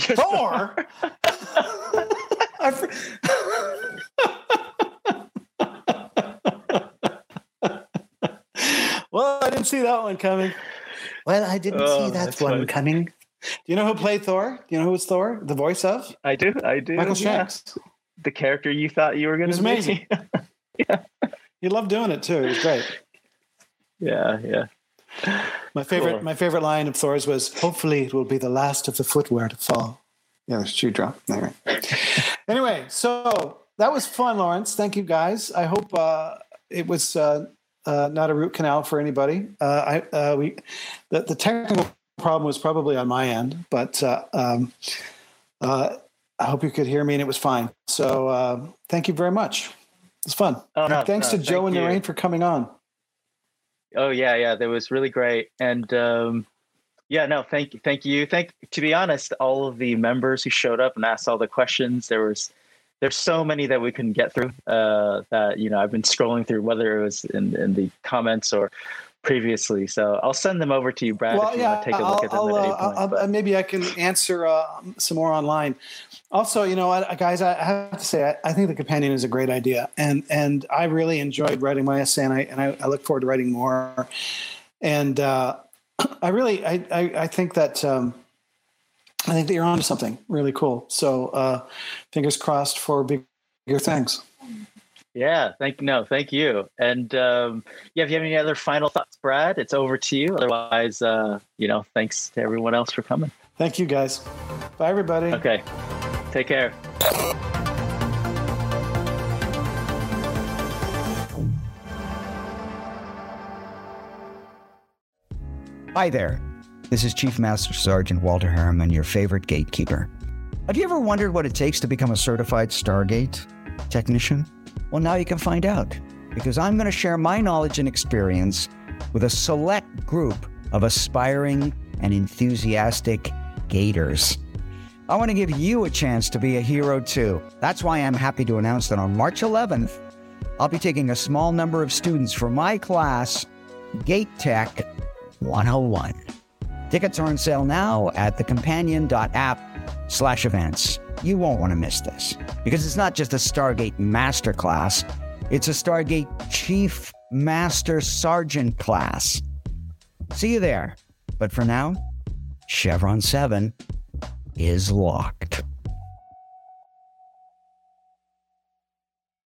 Thor. well, I didn't see that one coming. Well, I didn't oh, see that one funny. coming. Do you know who played Thor? Do you know who was Thor? The voice of? I do. I do. Michael Shanks. Yeah. The character you thought you were going to be. amazing. yeah. He loved doing it too. It was great. Yeah, yeah. My favorite, cool. my favorite line of Thor's was, "Hopefully, it will be the last of the footwear to fall." Yeah, the shoe drop. Anyway, anyway, so that was fun, Lawrence. Thank you, guys. I hope uh, it was uh, uh, not a root canal for anybody. Uh, I uh, we the, the technical problem was probably on my end, but uh, um, uh, I hope you could hear me and it was fine. So uh, thank you very much. It was fun. Oh, no, thanks no, to Joe thank and Naren for coming on. Oh yeah, yeah, that was really great. And um, yeah, no, thank you, thank you. Thank to be honest, all of the members who showed up and asked all the questions. There was there's so many that we couldn't get through. Uh, that you know, I've been scrolling through whether it was in, in the comments or previously. So I'll send them over to you, Brad. Well, if you yeah, take a look I'll, at them. I'll, at uh, point, I'll, maybe I can answer uh, some more online. Also, you know, I, guys, I have to say, I, I, think the companion is a great idea, and and I really enjoyed writing my essay, and I and I, I look forward to writing more. And uh, I really, I, I, I think that. Um, I think that you're onto something really cool. So, uh, fingers crossed for bigger things. Yeah, thank you. No, thank you. And um, yeah, if you have any other final thoughts, Brad, it's over to you. Otherwise, uh, you know, thanks to everyone else for coming. Thank you, guys. Bye, everybody. Okay, take care. Hi there. This is Chief Master Sergeant Walter Harriman, your favorite gatekeeper. Have you ever wondered what it takes to become a certified Stargate technician? Well, now you can find out because I'm going to share my knowledge and experience with a select group of aspiring and enthusiastic gators. I want to give you a chance to be a hero too. That's why I'm happy to announce that on March 11th, I'll be taking a small number of students from my class, Gate Tech 101. Tickets are on sale now at thecompanion.app slash events. You won't want to miss this because it's not just a Stargate Masterclass, it's a Stargate Chief Master Sergeant class. See you there. But for now, Chevron 7 is locked.